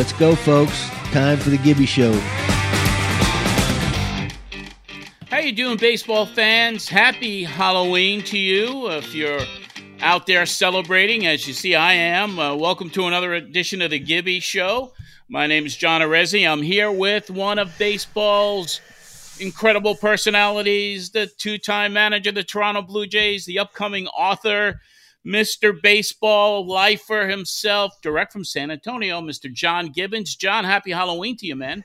Let's go, folks. Time for the Gibby Show. How you doing, baseball fans? Happy Halloween to you. If you're out there celebrating, as you see I am, uh, welcome to another edition of the Gibby Show. My name is John Arezzi. I'm here with one of baseball's incredible personalities, the two-time manager of the Toronto Blue Jays, the upcoming author, Mr. Baseball lifer himself, direct from San Antonio, Mr. John Gibbons. John, happy Halloween to you, man.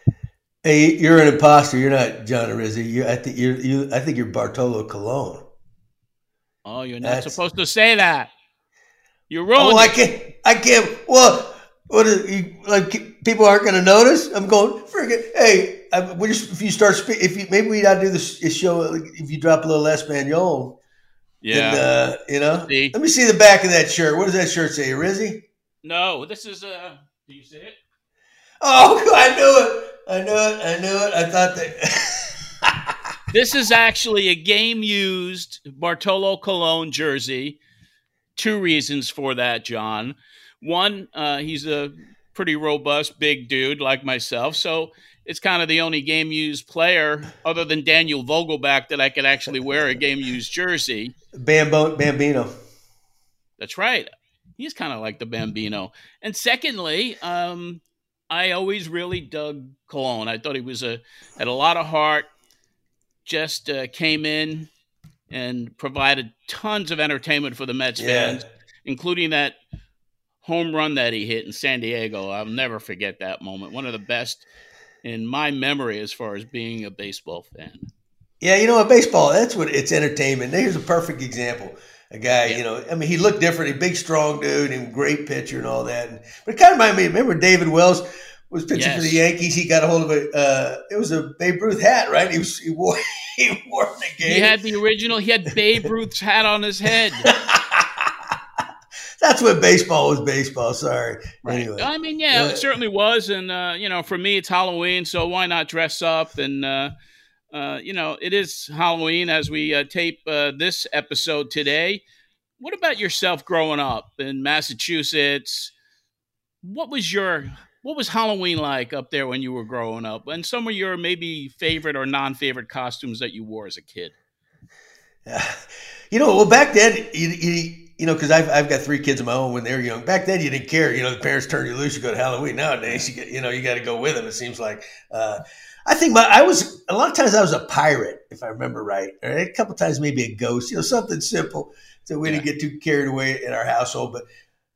Hey, you're an imposter. You're not John Arezzi. You, I think you're. You, I think you're Bartolo Colon. Oh, you're not That's... supposed to say that. You ruined. Oh, I can't. I can't. Well, what is you, like? People aren't going to notice. I'm going. Forget. Hey, I, we just if you start speak, if you maybe we not do this show if you drop a little Espanol. Yeah. And, uh, you know. See? Let me see the back of that shirt. What does that shirt say, Rizzy? No, this is uh. Do you see it? Oh, I knew it. I knew it. I knew it. I thought that. this is actually a game used Bartolo Colon jersey. Two reasons for that, John. One, uh, he's a pretty robust, big dude like myself. So it's kind of the only game used player other than Daniel Vogelbach that I could actually wear a game used jersey. Bambo, Bambino. That's right. He's kind of like the Bambino. And secondly, um, I always really dug Colon. I thought he was a had a lot of heart. Just uh, came in and provided tons of entertainment for the Mets yeah. fans, including that home run that he hit in San Diego. I'll never forget that moment. One of the best in my memory as far as being a baseball fan. Yeah, you know, a baseball, that's what it's entertainment. Here's a perfect example. A guy, yeah. you know, I mean, he looked different, a big, strong dude, and great pitcher and all that. And, but it kind of reminded me, remember David Wells was pitching yes. for the Yankees? He got a hold of a, uh, it was a Babe Ruth hat, right? He, was, he wore, he wore the game. He had the original, he had Babe Ruth's hat on his head. that's what baseball was baseball. Sorry. Right. Anyway. I mean, yeah, uh, it certainly was. And, uh, you know, for me, it's Halloween, so why not dress up? And, uh, uh you know, it is Halloween as we uh, tape uh, this episode today. What about yourself growing up in Massachusetts? What was your what was Halloween like up there when you were growing up? And some of your maybe favorite or non-favorite costumes that you wore as a kid? You know, well, back then, you, you you know, because I've, I've got three kids of my own when they were young. Back then, you didn't care. You know, the parents turned you loose. You go to Halloween. Nowadays, you get, you know, you got to go with them. It seems like. Uh, I think my, I was a lot of times I was a pirate, if I remember right. Right, a couple times maybe a ghost. You know, something simple so we yeah. didn't get too carried away in our household. But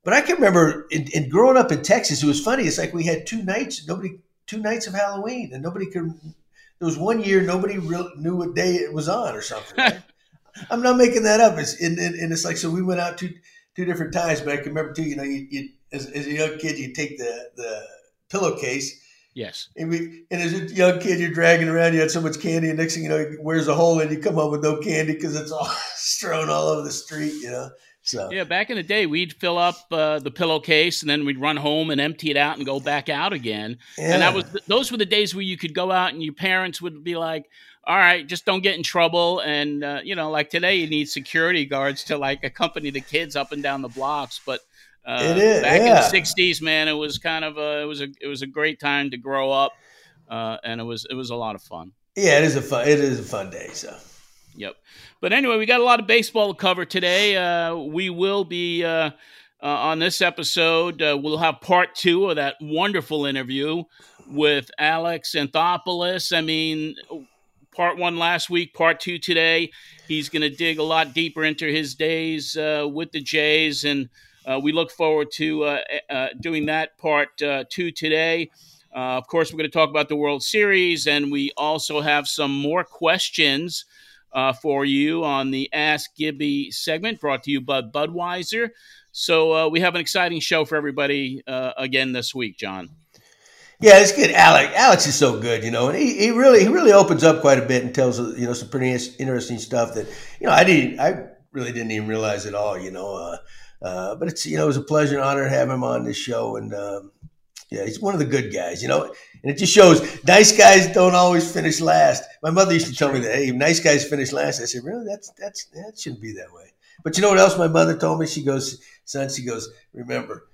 but I can remember in, in, growing up in Texas, it was funny. It's like we had two nights, nobody two nights of Halloween, and nobody could. There was one year nobody really knew what day it was on or something. Right? I'm not making that up. It's and, and, it's like so we went out two two different times, but I can remember too. You know, you, you as, as a young kid, you take the the pillowcase. Yes. And we and as a young kid, you're dragging around. You had so much candy, and next thing you know, where's a hole, and you come home with no candy because it's all strewn all over the street. You know. So. Yeah, back in the day, we'd fill up uh, the pillowcase and then we'd run home and empty it out and go back out again. Yeah. And that was those were the days where you could go out and your parents would be like, all right, just don't get in trouble. And uh, you know, like today, you need security guards to like accompany the kids up and down the blocks. But uh, it is back yeah. in the '60s, man. It was kind of a it was a it was a great time to grow up, uh, and it was it was a lot of fun. Yeah, it is a fun it is a fun day. So. Yep. But anyway, we got a lot of baseball to cover today. Uh, we will be uh, uh, on this episode. Uh, we'll have part two of that wonderful interview with Alex Anthopoulos. I mean, part one last week, part two today. He's going to dig a lot deeper into his days uh, with the Jays, and uh, we look forward to uh, uh doing that part uh, two today. Of course, we're going to talk about the World Series, and we also have some more questions for you on the Ask Gibby segment brought to you by Budweiser. So we have an exciting show for everybody again this week, John. Yeah, it's good. Alex, Alex is so good, you know, and he, he really he really opens up quite a bit and tells you know some pretty interesting stuff that you know I didn't I really didn't even realize at all, you know. Uh, uh, but it's you know it was a pleasure and honor to have him on this show, and um, yeah, he's one of the good guys, you know. And it just shows nice guys don't always finish last. My mother used to tell me that, hey, nice guys finish last. I said, really? That's that's that shouldn't be that way. But you know what else my mother told me? She goes, son, she goes, remember,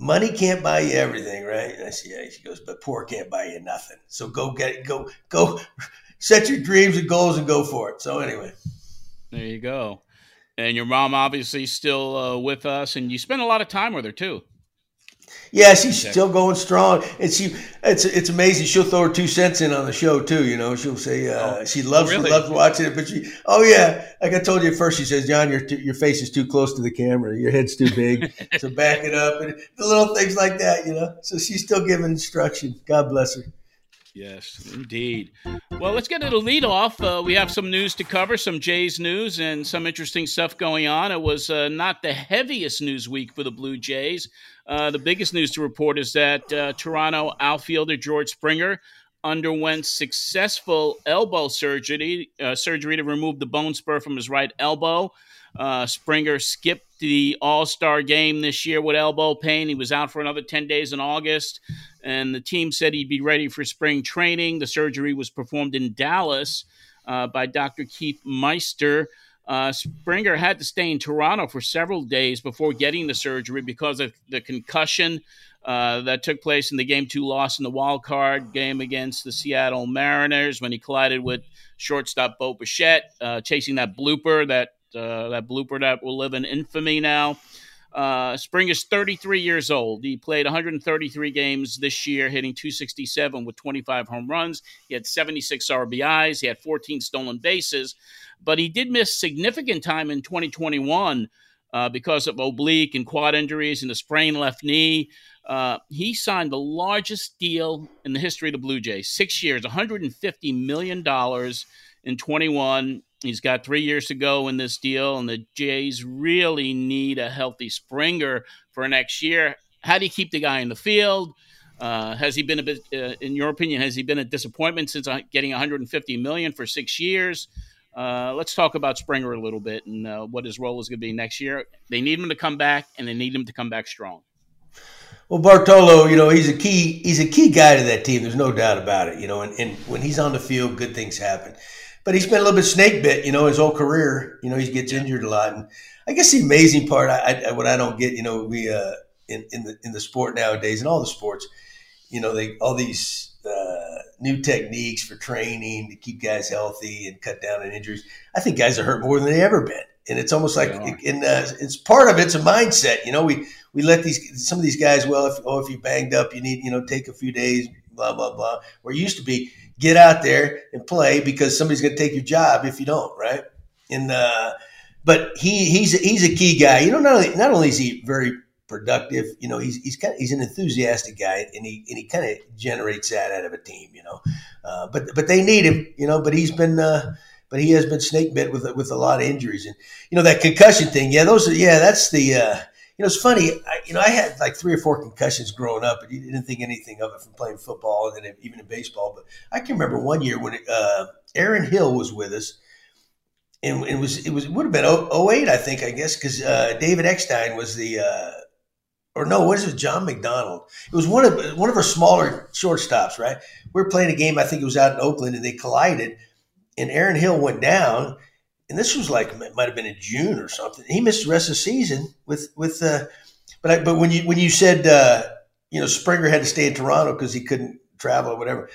money can't buy you everything, right? And I said, yeah. She goes, but poor can't buy you nothing. So go get it. Go, go set your dreams and goals and go for it. So anyway. There you go. And your mom obviously still uh, with us, and you spend a lot of time with her too. Yeah, she's still going strong, and she it's it's amazing. She'll throw her two cents in on the show too. You know, she'll say uh, oh, she loves really? loves watching it, but she oh yeah, like I told you at first, she says, John, your your face is too close to the camera, your head's too big, so back it up, and the little things like that. You know, so she's still giving instruction. God bless her. Yes, indeed. Well, let's get to the lead off. Uh, we have some news to cover, some Jays news, and some interesting stuff going on. It was uh, not the heaviest news week for the Blue Jays. Uh, the biggest news to report is that uh, Toronto outfielder George Springer underwent successful elbow surgery uh, surgery to remove the bone spur from his right elbow. Uh, Springer skipped the All Star game this year with elbow pain. He was out for another 10 days in August, and the team said he'd be ready for spring training. The surgery was performed in Dallas uh, by Dr. Keith Meister. Uh, Springer had to stay in Toronto for several days before getting the surgery because of the concussion uh, that took place in the game two loss in the wild card game against the Seattle Mariners when he collided with shortstop Bo Bichette, uh, chasing that blooper that uh, that blooper that will live in infamy now. Uh, Spring is 33 years old. He played 133 games this year, hitting 267 with 25 home runs. He had 76 RBIs. He had 14 stolen bases, but he did miss significant time in 2021 uh, because of oblique and quad injuries and a sprained left knee. Uh, he signed the largest deal in the history of the Blue Jays six years, $150 million in 21. He's got three years to go in this deal, and the Jays really need a healthy Springer for next year. How do you keep the guy in the field? Uh, has he been a bit, uh, in your opinion, has he been a disappointment since uh, getting 150 million for six years? Uh, let's talk about Springer a little bit and uh, what his role is going to be next year. They need him to come back, and they need him to come back strong. Well, Bartolo, you know, he's a key. He's a key guy to that team. There's no doubt about it. You know, and, and when he's on the field, good things happen but he's been a little bit snake bit, you know, his whole career. You know, he gets injured a lot. And I guess the amazing part, I, I what I don't get, you know, we uh, in in the in the sport nowadays, in all the sports, you know, they all these uh, new techniques for training to keep guys healthy and cut down on injuries. I think guys are hurt more than they ever been, and it's almost like, in uh, it's part of it's a mindset. You know, we we let these some of these guys, well, if oh, if you banged up, you need you know take a few days, blah blah blah. Where it used to be, get out there and play because somebody's going to take your job if you don't, right? And uh, but he he's he's a key guy. You know, not only not only is he very productive, you know, he's he's kind of, he's an enthusiastic guy, and he and he kind of generates that out of a team, you know. Uh, but but they need him, you know. But he's been. Uh, but he has been snake bit with with a lot of injuries, and you know that concussion thing. Yeah, those are yeah. That's the uh, you know, it's funny. I, you know, I had like three or four concussions growing up, but you didn't think anything of it from playing football and then even in baseball. But I can remember one year when uh, Aaron Hill was with us, and it was it was it would have been 08, I think, I guess, because uh, David Eckstein was the. Uh, or no, what is it? John McDonald. It was one of one of our smaller shortstops, right? We were playing a game. I think it was out in Oakland, and they collided. And Aaron Hill went down, and this was like it might have been in June or something. He missed the rest of the season with with. Uh, but I, but when you when you said uh, you know Springer had to stay in Toronto because he couldn't travel or whatever,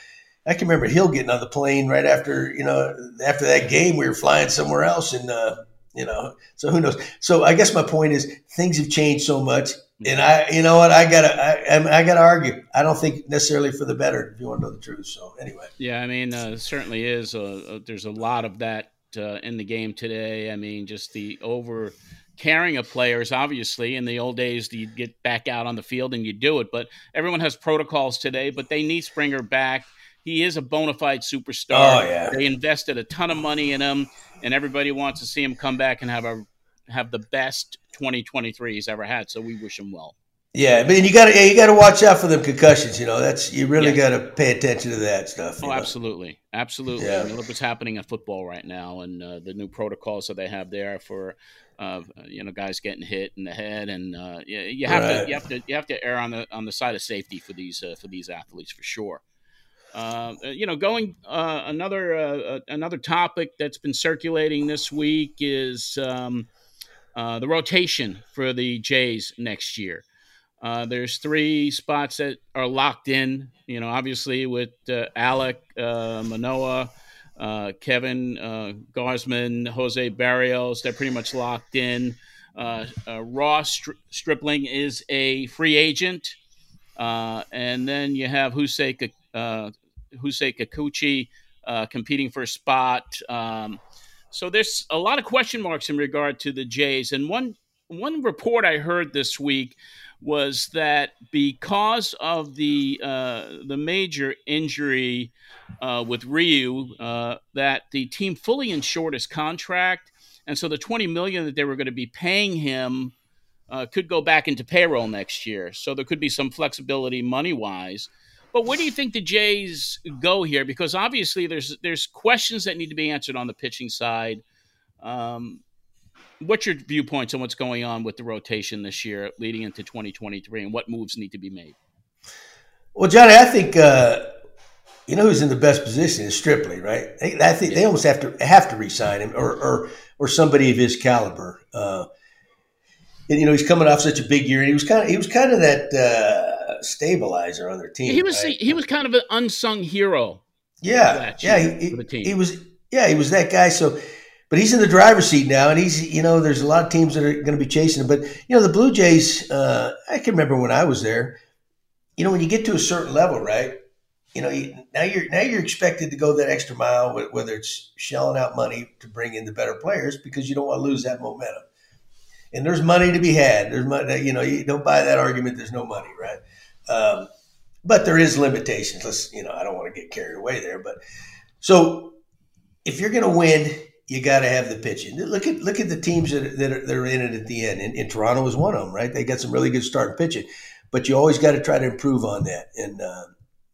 I can remember Hill getting on the plane right after you know after that game we were flying somewhere else and uh, you know so who knows. So I guess my point is things have changed so much. And I, you know what, I gotta, I, I gotta argue. I don't think necessarily for the better, if you want to know the truth. So anyway, yeah, I mean, uh, certainly is. Uh, there's a lot of that uh, in the game today. I mean, just the over caring of players. Obviously, in the old days, you get back out on the field and you do it. But everyone has protocols today. But they need Springer back. He is a bona fide superstar. Oh, yeah. They invested a ton of money in him, and everybody wants to see him come back and have a have the best 2023 he's ever had. So we wish him well. Yeah, but you got to yeah, you got to watch out for them concussions. You know, that's you really got to pay attention to that stuff. Oh, know? absolutely, absolutely. Yeah. I mean, look what's happening in football right now, and uh, the new protocols that they have there for uh, you know guys getting hit in the head, and uh, you, you have right. to you have to you have to err on the on the side of safety for these uh, for these athletes for sure. Uh, you know, going uh, another another topic that's been circulating this week is um, the rotation for the Jays next year. Uh, there's three spots that are locked in. You know, obviously with uh, Alek uh, Manoah, uh, Kevin uh, Gausman, Jose Berrios, they're pretty much locked in. Uh, Ross Stri- Stripling is a free agent, and then you have Yusei uh, Kikuchi competing for a spot. Um, so there's a lot of question marks in regard to the Jays, and one one report I heard this week was that because of the uh, the major injury uh, with Ryu, uh, that the team fully insured his contract, and so the twenty million that they were going to be paying him uh, could go back into payroll next year. So there could be some flexibility money wise. But where do you think the Jays go here? Because obviously there's there's questions that need to be answered on the pitching side. Um, what's your viewpoints on what's going on with the rotation this year leading into 2023 and what moves need to be made? Well, Johnny, I think uh, you know who's in the best position is Stripling, right? I think they almost have to have to resign him or or, or somebody of his caliber. Uh, and, you know, he's coming off such a big year, and he was kind of he was kind of that uh, stabilizer on their team. He was right? he was kind of an unsung hero. Yeah, yeah, he, he, he was yeah he was that guy. So but he's in the driver's seat now, and he's you know there's a lot of teams that are going to be chasing him. But you know the Blue Jays, uh, I can remember when I was there. You know when you get to a certain level, right? You know you, now you're now you're expected to go that extra mile, whether it's shelling out money to bring in the better players because you don't want to lose that momentum. And there's money to be had. There's money, you know, you don't buy that argument. There's no money, right? Um, but there is limitations. Let's, you know, I don't want to get carried away there, but so if you're going to win you got to have the pitching. Look at look at the teams that, that, are, that are in it at the end. And, and, Toronto was one of them, right? They got some really good starting pitching, but you always got to try to improve on that. And uh,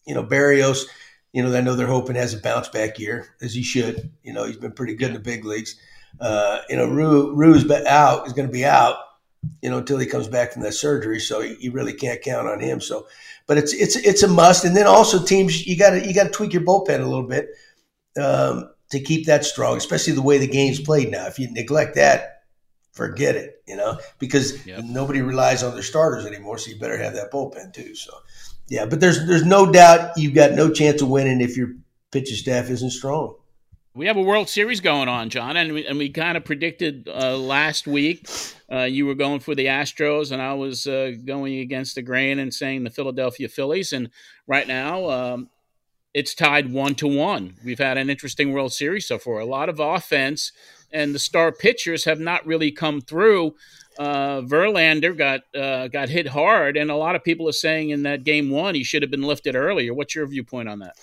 you know, Berrios, you know, I know they're hoping has a bounce back year as he should. You know, he's been pretty good in the big leagues. Uh, you know, Ryu Ryu's out is going to be out. You know, until he comes back from that surgery, so you really can't count on him. So, but it's it's it's a must. And then also teams, you got to you got to tweak your bullpen a little bit. Um, to keep that strong, especially the way the game's played now. If you neglect that, forget it, you know, because yep. nobody relies on their starters anymore. So you better have that bullpen too. So, yeah, but there's there's no doubt you've got no chance of winning if your pitching staff isn't strong. We have a World Series going on, John, and we, and we kind of predicted uh, last week uh, you were going for the Astros, and I was uh, going against the grain and saying the Philadelphia Phillies. And right now, um, it's tied one to one. We've had an interesting World Series so far. A lot of offense, and the star pitchers have not really come through. Uh, Verlander got uh, got hit hard, and a lot of people are saying in that game one he should have been lifted earlier. What's your viewpoint on that?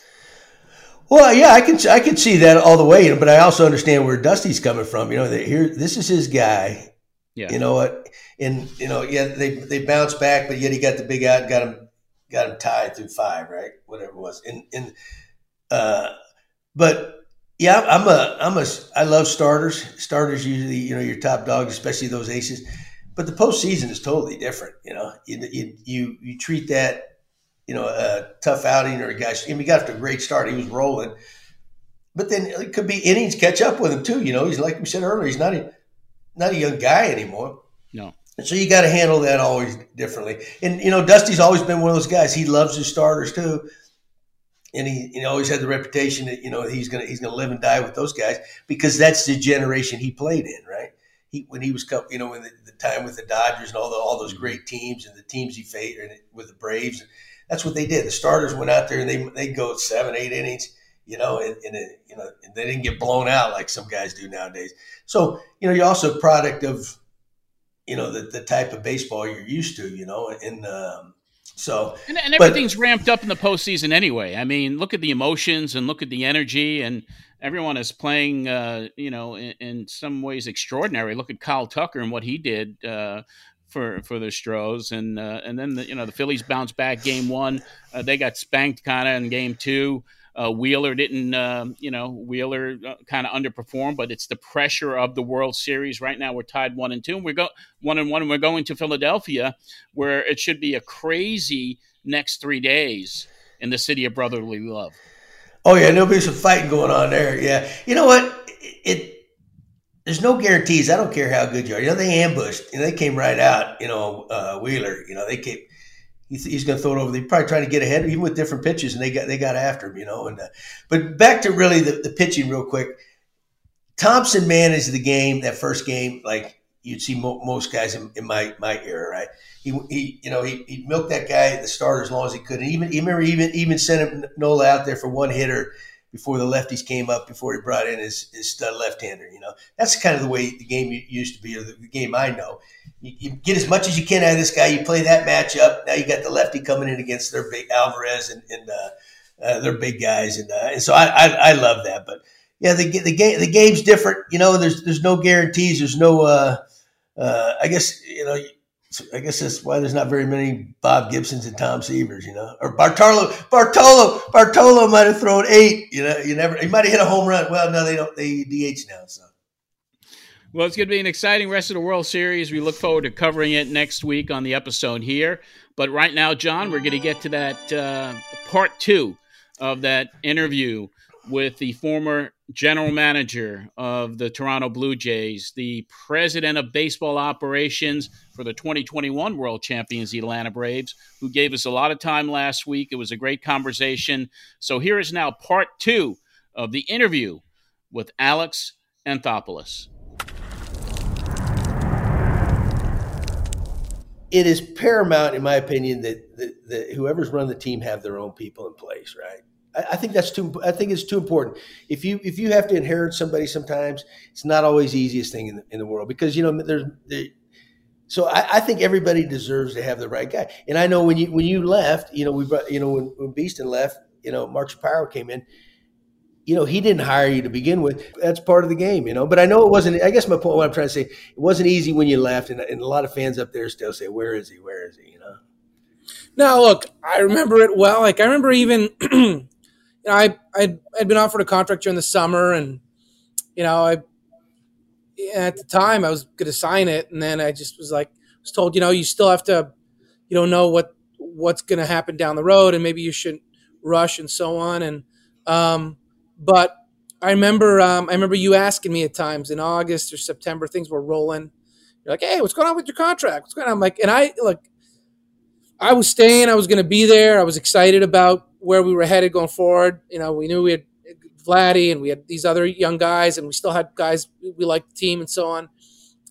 Well, yeah, I can I can see that all the way, but I also understand where Dusty's coming from. You know, here this is his guy. Yeah. You know what? And you know, yeah, they they bounced back, but yet he got the big out, got him got him tied through five, right? Whatever it was. And and uh, but yeah, I'm a I'm a I love starters. Starters usually, you know, your top dogs, especially those aces. But the postseason is totally different. You know, you you you, you treat that, you know, a tough outing or a guy. I mean, he got a great start. He was rolling, but then it could be innings catch up with him too. You know, he's like we said earlier, he's not a not a young guy anymore. No. And so you got to handle that always differently. And you know, Dusty's always been one of those guys. He loves his starters too, and he, he always had the reputation that you know he's gonna he's gonna live and die with those guys because that's the generation he played in, right? He when he was you know in the, the time with the Dodgers and all the all those mm-hmm. great teams and the teams he faced with the Braves, that's what they did. The starters went out there and they they go seven eight innings you know, and, and it, you know, they didn't get blown out like some guys do nowadays. So, you know, you're also a product of you know the, the type of baseball you're used to you know and um, so and, and everything's but, ramped up in the postseason anyway i mean look at the emotions and look at the energy and everyone is playing uh, you know in, in, some ways extraordinary look at kyle tucker and what he did uh, for for the Stros, and uh, and then the, you know the Phillies bounced back game one. Uh, they got spanked kind of in game two. Uh, Wheeler didn't, uh, you know, Wheeler uh, kind of underperformed, but it's the pressure of the World Series. Right now, we're tied one and two. And we're go one and one, and we're going to Philadelphia, where it should be a crazy next three days in the city of brotherly love. Oh yeah, there'll be some fighting going on there. Yeah, you know what? It, it there's no guarantees. I don't care how good you are. You know, they ambushed. You know, they came right out. You know, uh, Wheeler. You know, they came he's, he's going to throw it over. They're probably trying to get ahead, even with different pitches, and they got they got after him, you know. And uh, but back to really the, the pitching, real quick. Thomson managed the game that first game like you'd see mo- most guys in, in, my my era, right? He, he you know he, he milked that guy the start as long as he could. And even remember even even sent him Nola out there for one hitter before the lefties came up before he brought in his, his stud left-hander. You know that's kind of the way the game used to be, or the, the game I know. You, you, get as much as you can out of this guy. You play that matchup. Now you got the lefty coming in against their big Alvarez and, and uh, uh, their big guys, and uh, and so I, I, I love that. But yeah, the the game the game's different. You know, there's there's no guarantees. There's no. Uh, uh, I guess you know. I guess that's why there's not very many Bob Gibsons and Tom Seavers, you know, or Bartolo. Bartolo Bartolo might have thrown eight. You know, you never. He might have hit a home run. Well, no, they don't. They DH now, so. Well, it's going to be an exciting rest of the World Series. We look forward to covering it next week on the episode here. But right now, John, we're going to get to that uh, part two of that interview with the former general manager of the Toronto Blue Jays, the president of baseball operations for the 2021 World Champions, Atlanta Braves, who gave us a lot of time last week. It was a great conversation. So here is now part two of the interview with Alex Anthopoulos. It is paramount, in my opinion, that, that, that whoever's run the team have their own people in place, right? I think that's too. I think it's too important. If you if you have to inherit somebody, sometimes it's not always the easiest thing in the, in the world because you know there's. There, so I, I, think everybody deserves to have the right guy. And I know when you when you left, you know we brought, you know when, when Beeston left, you know Mark Shapiro came in. You know he didn't hire you to begin with. That's part of the game, you know. But I know it wasn't. I guess my point, what I'm trying to say, it wasn't easy when you left, and, and a lot of fans up there still say, "Where is he? Where is he?" You know. Now look, I remember it well. Like I remember even know, I I'd, I'd been offered a contract during the summer, and you know, I at the time I was going to sign it, and then I just was like, was told, you know, you still have to, you don't know what what's going to happen down the road, and maybe you shouldn't rush and so on, and um, but I remember um, I remember you asking me at times in August or September, things were rolling. You're like, hey, what's going on with your contract? What's going on? I'm like, and I like, I was staying, I was going to be there, I was excited about where we were headed going forward. You know, we knew we had Vladdy and we had these other young guys, and we still had guys we liked the team and so on.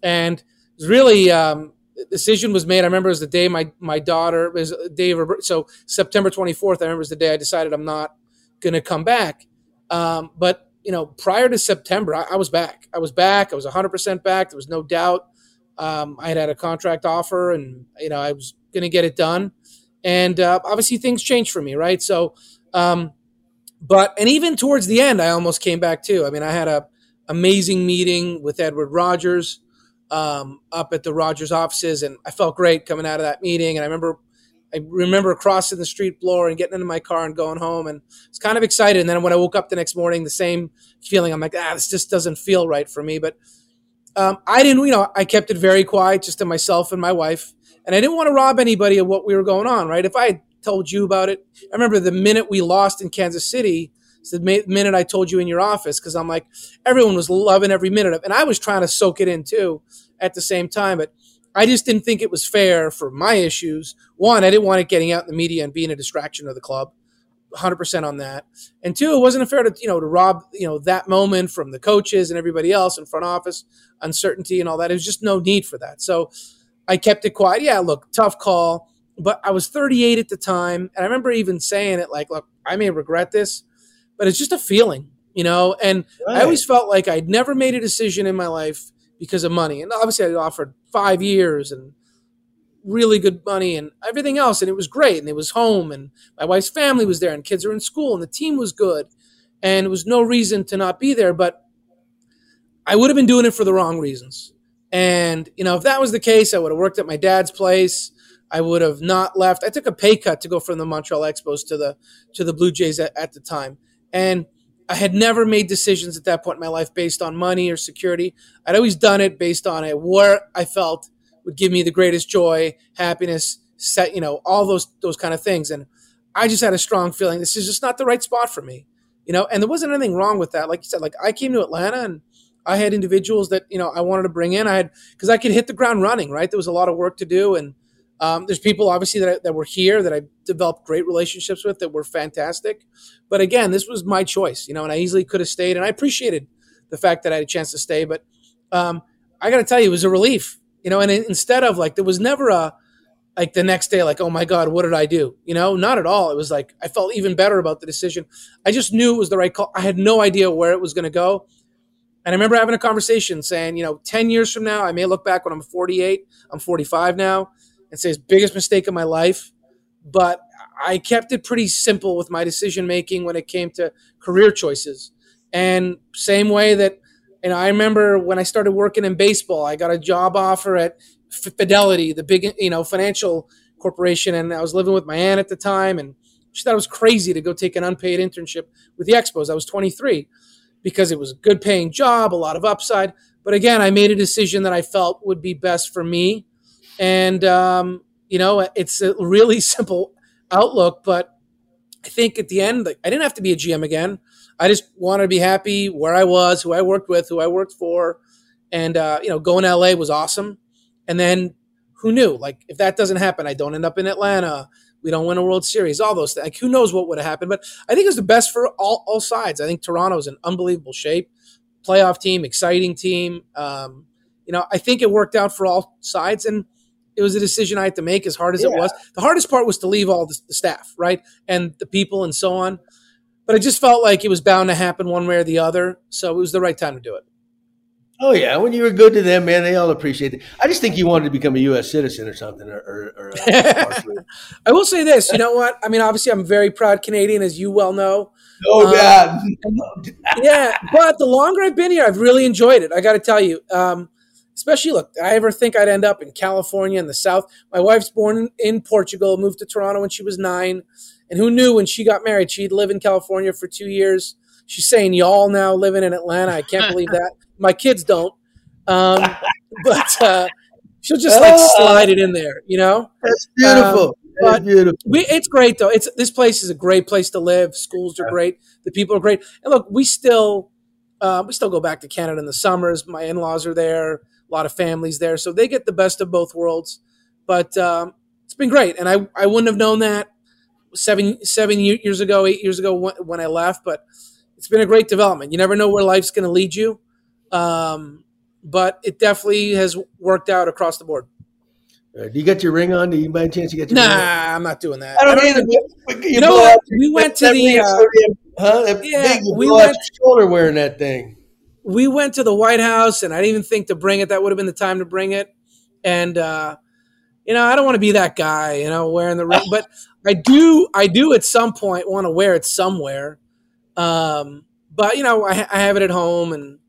And it was really um, the decision was made. I remember it was the day my my daughter was day of so September 24th. I remember it was the day I decided I'm not going to come back. Um, but you know, prior to September, I, I, was back. I was back. I was 100 percent back. There was no doubt. Um, I had had a contract offer, and you know, I was going to get it done. And uh, obviously things changed for me, right? So, um, but and even towards the end, I almost came back too. I mean, I had a amazing meeting with Edward Rogers um, up at the Rogers offices, and I felt great coming out of that meeting. And I remember, I remember crossing the street floor and getting into my car and going home, and it's kind of excited. And then when I woke up the next morning, the same feeling. I'm like, ah, this just doesn't feel right for me. But um, I didn't, you know, I kept it very quiet, just to myself and my wife and I didn't want to rob anybody of what we were going on, right? If I had told you about it, I remember the minute we lost in Kansas City, it's the minute I told you in your office, because I'm like, everyone was loving every minute of it. And I was trying to soak it in too at the same time. But I just didn't think it was fair for my issues. One, I didn't want it getting out in the media and being a distraction of the club. 100% on that. And two, it wasn't fair to, you know, to rob, you know, that moment from the coaches and everybody else in front office, uncertainty and all that. There's just no need for that. So I kept it quiet. Yeah, look, tough call, but I was 38 at the time, and I remember even saying it like, "Look, I may regret this, but it's just a feeling, you know." And right. I always felt like I'd never made a decision in my life because of money, and obviously I offered five years and really good money and everything else, and it was great, and it was home, and my wife's family was there, and kids are in school, and the team was good, and it was no reason to not be there, but I would have been doing it for the wrong reasons and, you know, if that was the case, I would have worked at my dad's place. I would have not left. I took a pay cut to go from the Montreal Expos to the to the Blue Jays at, at the time. And I had never made decisions at that point in my life based on money or security. I'd always done it based on it where I felt would give me the greatest joy, happiness, set, you know, all those those kind of things. And I just had a strong feeling this is just not the right spot for me. You know, and there wasn't anything wrong with that. Like you said, like I came to Atlanta and I had individuals that you know I wanted to bring in. I had because I could hit the ground running. Right, there was a lot of work to do, and Um, there's people obviously that, I, that were here that I developed great relationships with that were fantastic. But again, this was my choice, you know, and I easily could have stayed. And I appreciated the fact that I had a chance to stay. But um, I got to tell you, it was a relief, you know, and instead of like, there was never a, like the next day, like, oh my God, what did I do? You know, not at all. It was like, I felt even better about the decision. I just knew it was the right call. I had no idea where it was going to go. And I remember having a conversation saying, you know, 10 years from now, I may look back when I'm 48, I'm 45 now, and say it's biggest mistake of my life. But I kept it pretty simple with my decision making when it came to career choices. And same way that, know, I remember when I started working in baseball, I got a job offer at Fidelity, the big, you know, financial corporation, and I was living with my aunt at the time, and she thought it was crazy to go take an unpaid internship with the Expos. I was 23 because it was a good paying job, a lot of upside. But again, I made a decision that I felt would be best for me, and um, you know, it's a really simple outlook, but I think at the end, like, I didn't have to be a GM again. I just wanted to be happy where I was, who I worked with, who I worked for, and uh, you know, going to LA was awesome. And then who knew? Like, if that doesn't happen, I don't end up in Atlanta. We don't win a World Series. All those things. Like, who knows what would have happened? But I think it was the best for all, all sides. I think Toronto's in unbelievable shape. Playoff team, exciting team. Um, you know, I think it worked out for all sides, and it was a decision I had to make. As hard as yeah. it was, the hardest part was to leave all the, the staff, right, and the people and so on. But I just felt like it was bound to happen one way or the other, so it was the right time to do it. Oh yeah, when you were good to them, man, they all appreciate it. I just think you wanted to become a U.S. citizen or something, or. or, or uh, I will say this. You know what? I mean, obviously, I'm very proud Canadian, as you well know. No um, doubt. yeah, but the longer I've been here, I've really enjoyed it. I got to tell you, um, especially look. I ever think I'd end up in California in the South? My wife's born in Portugal, moved to Toronto when she was nine, and who knew when she got married she'd live in California for two years. She's saying y'all now living in Atlanta. I can't believe that. My kids don't. Um, but uh, she'll just like ah. slide it in there, you know. That's beautiful. Um, but beautiful. We, it's great though. It's this place is a great place to live. Schools are great. The people are great. And look, we still uh, we still go back to Canada in the summers. My in laws are there. A lot of families there, so they get the best of both worlds. But um, it's been great, and I I wouldn't have known that seven seven years ago, eight years ago when, when I left. But it's been a great development. You never know where life's going to lead you. Um, but it definitely has worked out across the board. Uh, do you get your ring on? Do you by chance you get your nah, ring on? I'm not doing that. I don't, I don't either. You, you know what? We went to the uh, huh? That yeah, big, we went shoulder wearing that thing. We went to the White House, and I didn't even think to bring it. That would have been the time to bring it. And uh, you know, I don't want to be that guy, you know, wearing the ring, but I do. I do at some point want to wear it somewhere. Um, but you know, I, I have it at home, and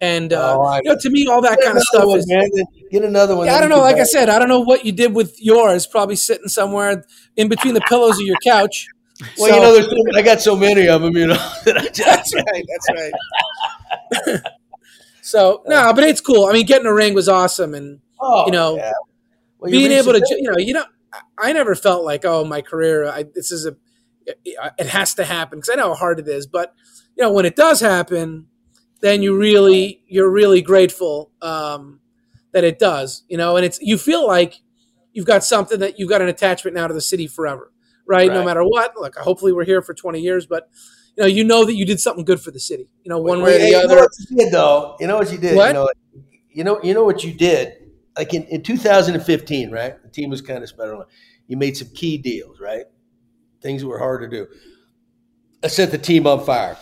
and uh, oh, you know, to me, all that kind of stuff one, is. Man. Get another one. Yeah, I don't know. Like I said, I don't know what you did with yours. Probably sitting somewhere in between the pillows of your couch. Well, so, you know, there's, I got so many of them. You know, that that's right. That's right. so no, but it's cool. I mean, getting a ring was awesome, and oh, you know, yeah. well, being able to, you know, you know, I never felt like, oh, my career. I, this is a it has to happen because I know how hard it is. But you know, when it does happen, then you really you're really grateful um, that it does. You know, and it's you feel like you've got something that you've got an attachment now to the city forever, right? right. No matter what. Look, hopefully we're here for 20 years, but you know, you know that you did something good for the city. You know, one way or the other. You know what you did, though. You know what you did. What? You know, you know, you know what you did. Like in, in 2015, right? The team was kind of spread around. You made some key deals, right? things that were hard to do. I set the team on fire.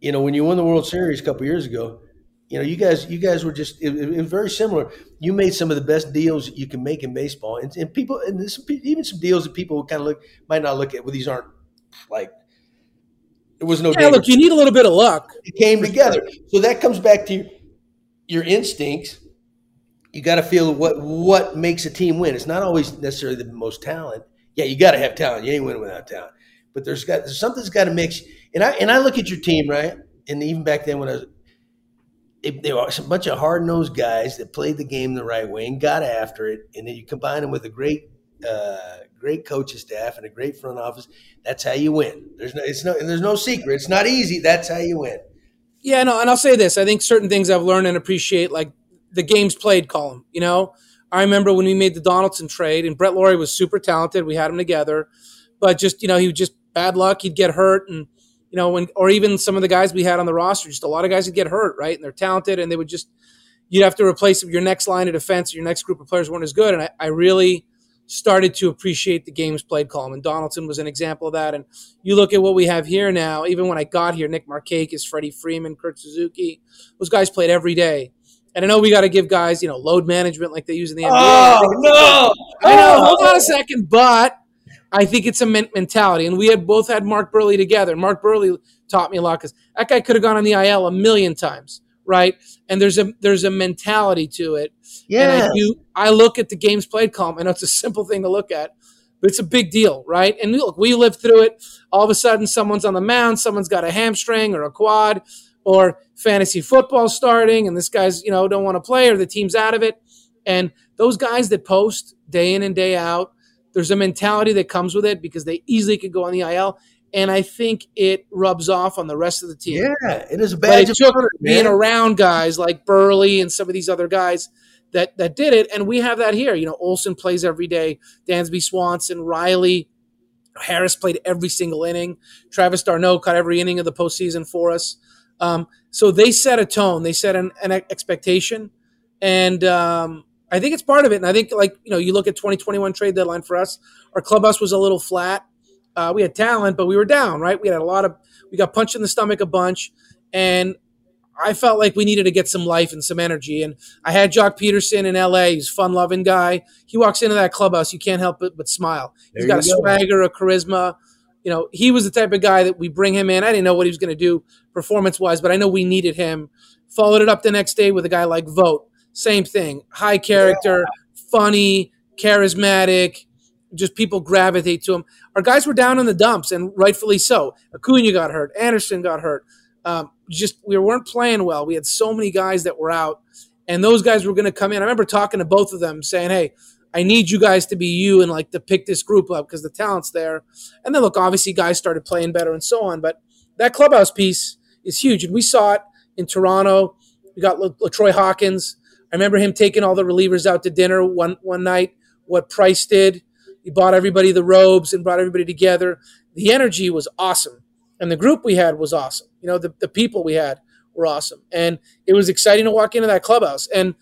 You know, when you won the World Series a couple years ago, you know, you guys, you guys were just it, it, was very similar. You made some of the best deals you can make in baseball, and, and people, and this, even some deals that people kind of look might not look at. Well, these aren't like there was no. Yeah, look, you need a little bit of luck. It came together, so that comes back to your, your instincts. You got to feel what what makes a team win. It's not always necessarily the most talent yeah, you got to have talent. You ain't winning without talent. But there's got there's something's got to mix. And I and I look at your team right, and even back then when I was, it, there were a bunch of hard nosed guys that played the game the right way and got after it, and then you combine them with a great. Uh, great coaching staff and a great front office. That's how you win. There's no, it's no, and there's no secret. It's not easy. That's how you win. Yeah, no, and I'll say this: I think certain things I've learned and appreciate, like the games played column. You know, I remember when we made the Donaldson trade, and Brett Lawrie was super talented. We had him together, but just you know, he was just bad luck. He'd get hurt, and you know, when or even some of the guys we had on the roster, just a lot of guys would get hurt, right? And they're talented, and they would just you'd have to replace your next line of defense. Your next group of players weren't as good, and I, I really started to appreciate the games played column. And Donaldson was an example of that. And you look at what we have here now, even when I got here, Nick Markakis, Freddie Freeman, Kurt Suzuki, those guys played every day. And I know we got to give guys, you know, load management like they use in the NBA. Oh, no. I know. Oh! Hold on a second. But I think it's a mentality. And we had both had Mark Buehrle together. Mark Buehrle taught me a lot because that guy could have gone on the IL a million times right? And there's a there's a mentality to it. Yeah. And I do I look at the games played column. I know it's a simple thing to look at, but it's a big deal, right? And look, we lived through it. All of a sudden, someone's on the mound, someone's got a hamstring or a quad, or fantasy football starting, and this guy's you know don't want to play, or the team's out of it. And those guys that post day in and day out, there's a mentality that comes with it because they easily could go on the IL and I think it rubs off on the rest of the team. Yeah, it is a badge but it took honor, being around guys like Buehrle and some of these other guys that that did it, and we have that here. You know, Olson plays every day, Dansby Swanson, Riley, Harris played every single inning. Travis d'Arnaud caught every inning of the postseason for us. Um, so they set a tone, they set an, an expectation, and um, I think it's part of it. And I think, like you know, you look at 2021 trade deadline for us, our clubhouse was a little flat. Uh, we had talent, but we were down, right? We had a lot of, we got punched in the stomach a bunch. And I felt like we needed to get some life and some energy. And I had Joc Pederson in LA. He's a fun loving guy. He walks into that clubhouse, you can't help but, but smile. There He's got a go. swagger, a charisma. You know, he was the type of guy that we bring him in. I didn't know what he was going to do performance wise, but I know we needed him. Followed it up the next day with a guy like Vote. Same thing. High character, yeah. funny, charismatic, just people gravitate to him. Our guys were down in the dumps, and rightfully so. Acuna got hurt. Anderson got hurt. Um, just we weren't playing well. We had so many guys that were out, and those guys were going to come in. I remember talking to both of them, saying, "Hey, I need you guys to be you and like to pick this group up because the talent's there." And then look, obviously, guys started playing better and so on. But that clubhouse piece is huge, and we saw it in Toronto. We got LaTroy Hawkins. I remember him taking all the relievers out to dinner one one night. What Price did he bought everybody the robes and brought everybody together. The energy was awesome. And the group we had was awesome. You know, the, the people we had were awesome. And it was exciting to walk into that clubhouse. And,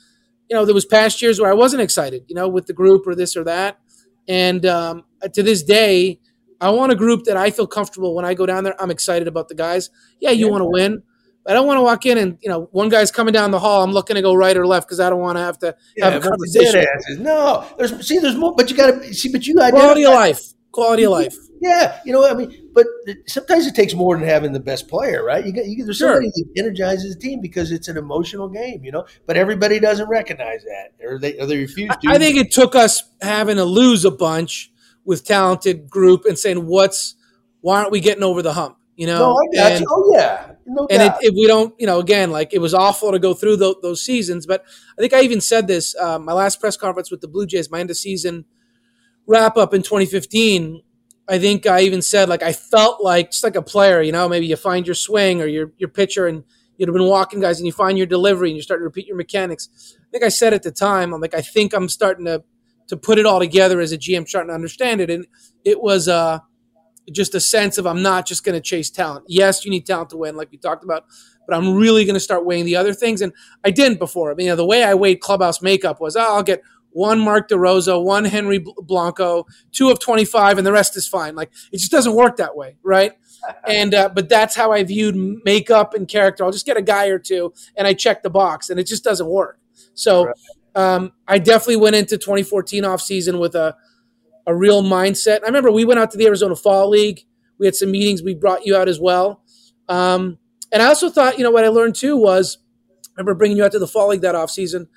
you know, there was past years where I wasn't excited, you know, with the group or this or that. And um, to this day, I want a group that I feel comfortable when I go down there. I'm excited about the guys. Yeah, you yeah. want to win. I don't want to walk in and you know one guy's coming down the hall. I'm looking to go right or left because I don't want to have to yeah, have a conversation. No, there's see, there's more, but you got to see, but you identify. quality of life, quality of life. Yeah, you know, I mean, but sometimes it takes more than having the best player, right? You get you, there's sure. somebody that energizes the team because it's an emotional game, you know. But everybody doesn't recognize that, or they or they refuse to. I think it took us having to lose a bunch with talented group and saying, "What's why aren't we getting over the hump?" You know, no, I got and, you. Oh yeah, no and it, if we don't, you know, again, like it was awful to go through the, those seasons. But I think I even said this uh, my last press conference with the Blue Jays, my end of season wrap up in 2015. I think I even said like I felt like just like a player, you know, maybe you find your swing or your your pitcher and you'd have been walking guys and you find your delivery and you start to repeat your mechanics. I think I said at the time, I'm like, I think I'm starting to to put it all together as a GM, starting to understand it. And it was uh just a sense of I'm not just going to chase talent. Yes, you need talent to win, like we talked about, but I'm really going to start weighing the other things. And I didn't before. I mean, you know, the way I weighed clubhouse makeup was, oh, I'll get one Mark DeRosa, one Henry Blanco, two of 25, and the rest is fine. Like it just doesn't work that way, right? and uh, but that's how I viewed makeup and character. I'll just get a guy or two, and I check the box, and it just doesn't work. So um, I definitely went into 2014 off season with a a real mindset. I remember we went out to the Arizona Fall League. We had some meetings. We brought you out as well. Um, and I also thought, you know, what I learned too was, I remember bringing you out to the Fall League that off season.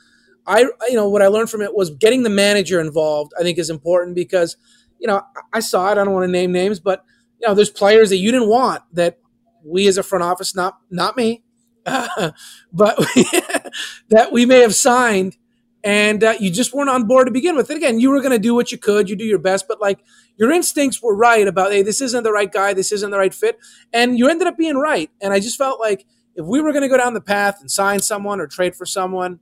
I, you know, what I learned from it was getting the manager involved. I think is important because, you know, I saw it. I don't want to name names, but you know, there's players that you didn't want that we as a front office, not not me, but that we may have signed and uh, you just weren't on board to begin with. And again, you were going to do what you could, you do your best, but like your instincts were right about, hey, this isn't the right guy, this isn't the right fit, and you ended up being right. And I just felt like if we were going to go down the path and sign someone or trade for someone,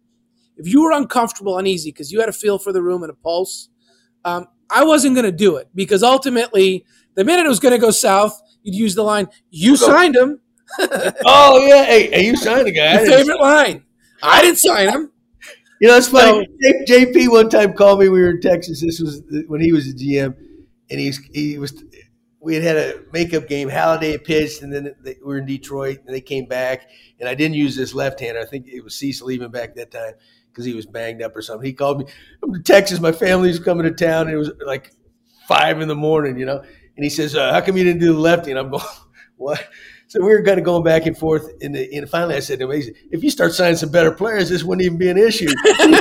if you were uncomfortable, uneasy because you had a feel for the room and a pulse, um, I wasn't going to do it because ultimately, the minute it was going to go south, you'd use the line, "You signed him." oh yeah, hey, hey, you signed the guy. Your favorite line. I didn't sign him. You know, it's funny. So, JP one time called me. We were in Texas. This was when he was a GM, and he's he was. We had had a makeup game. Halladay pitched, and then they, we were in Detroit, and they came back. And I didn't use this left hander. I think it was Cecil even back that time because he was banged up or something. He called me. I'm to Texas. My family's coming to town. And it was like five in the morning, you know. And he says, uh, "How come you didn't do the lefty?" And I'm going, "What?" So we were kind of going back and forth. And, and finally I said to him, if you start signing some better players, this wouldn't even be an issue. and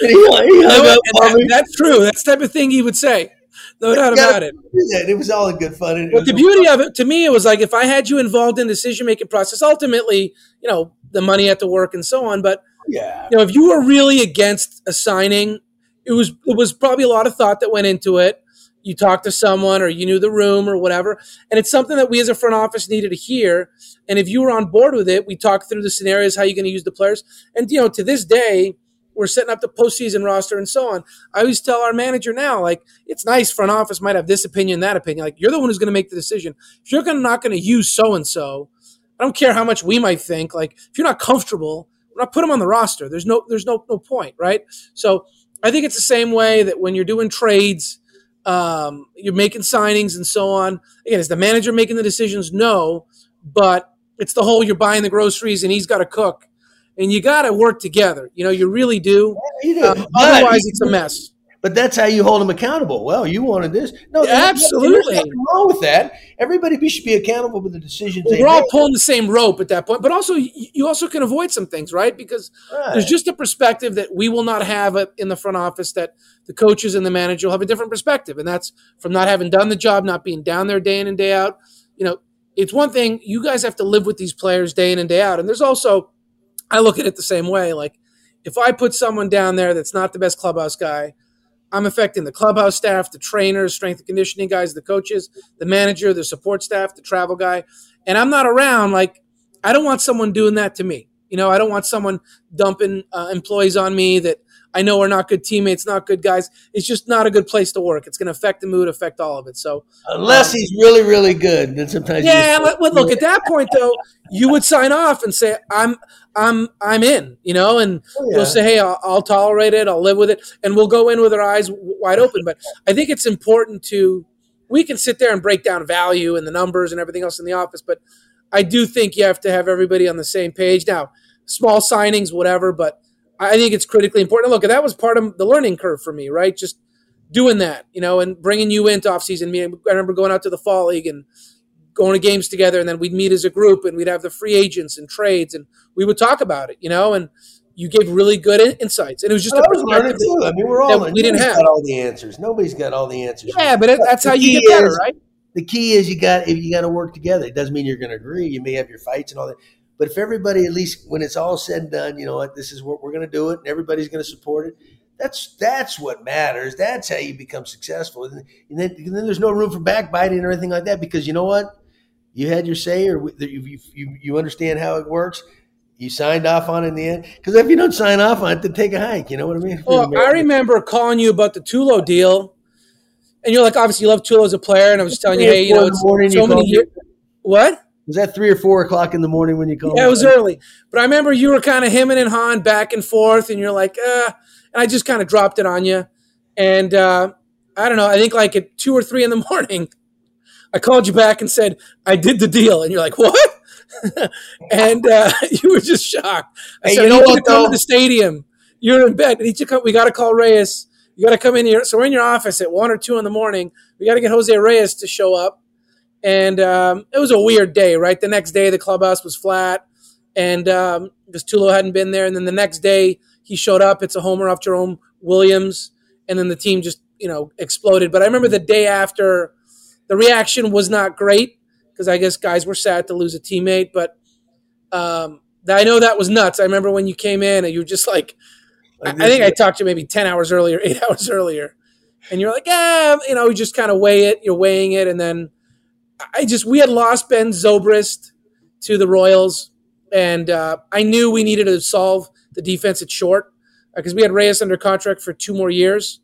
he, he that, that's true. That's the type of thing he would say. No doubt about it. It was all in good fun. But the beauty fun. of it, to me, it was like if I had you involved in the decision making process, ultimately, you know, the money had to work and so on. But yeah, you know, if you were really against a signing, it was it was probably a lot of thought that went into it you talked to someone or you knew the room or whatever. And it's something that we as a front office needed to hear. And if you were on board with it, we talked through the scenarios, how you're going to use the players. And, you know, to this day, we're setting up the postseason roster and so on. I always tell our manager now, like, it's nice front office might have this opinion, that opinion. Like, you're the one who's going to make the decision. If you're gonna, not going to use so and so, I don't care how much we might think. Like, if you're not comfortable, we're not put them on the roster. There's no, there's no, no point, right? So I think it's the same way that when you're doing trades, um, you're making signings and so on. Again, is the manager making the decisions? No, but it's the whole you're buying the groceries and he's got to cook, and you got to work together. You know, you really do. Yeah, you do. Um, otherwise, it's a mess. But that's how you hold them accountable. Well, you wanted this. No, absolutely. There's nothing wrong with that. Everybody should be accountable for the decisions. Well, we're all pulling the same rope at that point. But also, you also can avoid some things, right? Because right. there's just a perspective that we will not have in the front office that the coaches and the manager will have a different perspective, and that's from not having done the job, not being down there day in and day out. You know, it's one thing you guys have to live with these players day in and day out, and there's also, I look at it the same way. Like, if I put someone down there that's not the best clubhouse guy I'm affecting the clubhouse staff, the trainers, strength and conditioning guys, the coaches, the manager, the support staff, the travel guy. And I'm not around. Like, I don't want someone doing that to me. You know, I don't want someone dumping uh, employees on me that I know we're not good teammates, not good guys. It's just not a good place to work. It's going to affect the mood, affect all of it. So, unless um, he's really, really good, then sometimes yeah. Just- look, at that point though, you would sign off and say, "I'm I'm I'm in, you know, and oh, yeah. we'll say, hey, I'll, I'll, tolerate it, I'll live with it, and we'll go in with our eyes wide open. But I think it's important to we can sit there and break down value and the numbers and everything else in the office, but I do think you have to have everybody on the same page. Now, small signings, whatever, but I think it's critically important. Look, that was part of the learning curve for me, right? Just doing that, you know, and bringing you into off season meeting. I remember going out to the fall league and going to games together and then we'd meet as a group and we'd have the free agents and trades and we would talk about it, you know, and you gave really good insights. And it was just well, a perspective too. I mean, we're all we didn't have all the answers. Nobody's got all the answers. Yeah, but that's how you get better, is, right? The key is you got if you got to work together. It doesn't mean you're going to agree. You may have your fights and all that. But if everybody, at least when it's all said and done, you know what, this is what we're going to do it, and everybody's going to support it. That's that's what matters. That's how you become successful. And then, and then there's no room for backbiting or anything like that because you know what, you had your say or you, you, you understand how it works. You signed off on it in the end. Because if you don't sign off on it, then take a hike. You know what I mean? Well, I remember calling you about the Tulo deal. And you're like, obviously, you love Tulo as a player. And I was telling you, hey, you know, it's so many years. What? Was that three or four o'clock in the morning when you called? Yeah, it was early. But I remember you were kind of hemming and hawing back and forth, and you're like, uh, and I just kind of dropped it on you. And uh, I don't know, I think like at two or three in the morning, I called you back and said, I did the deal. And you're like, what? and uh, you were just shocked. I hey, said, you know what? Come to the stadium. You're in bed. come. We got to call Reyes. You got to come in here. So we're in your office at one or two in the morning. We got to get Jose Reyes to show up. And um, it was a weird day, right? The next day, the clubhouse was flat. And um, because Tulo hadn't been there. And then the next day, he showed up. It's a homer off Jerome Williams. And then the team just, you know, exploded. But I remember the day after – the reaction was not great because I guess guys were sad to lose a teammate. But um, I know that was nuts. I remember when you came in and you were just like, I, I think I talked to you maybe 10 hours earlier, eight hours earlier. And you're like, yeah, you know, you just kind of weigh it. You're weighing it. And then I just, we had lost Ben Zobrist to the Royals. And uh, I knew we needed to solve the defense at short. because uh, we had Reyes under contract for two more years.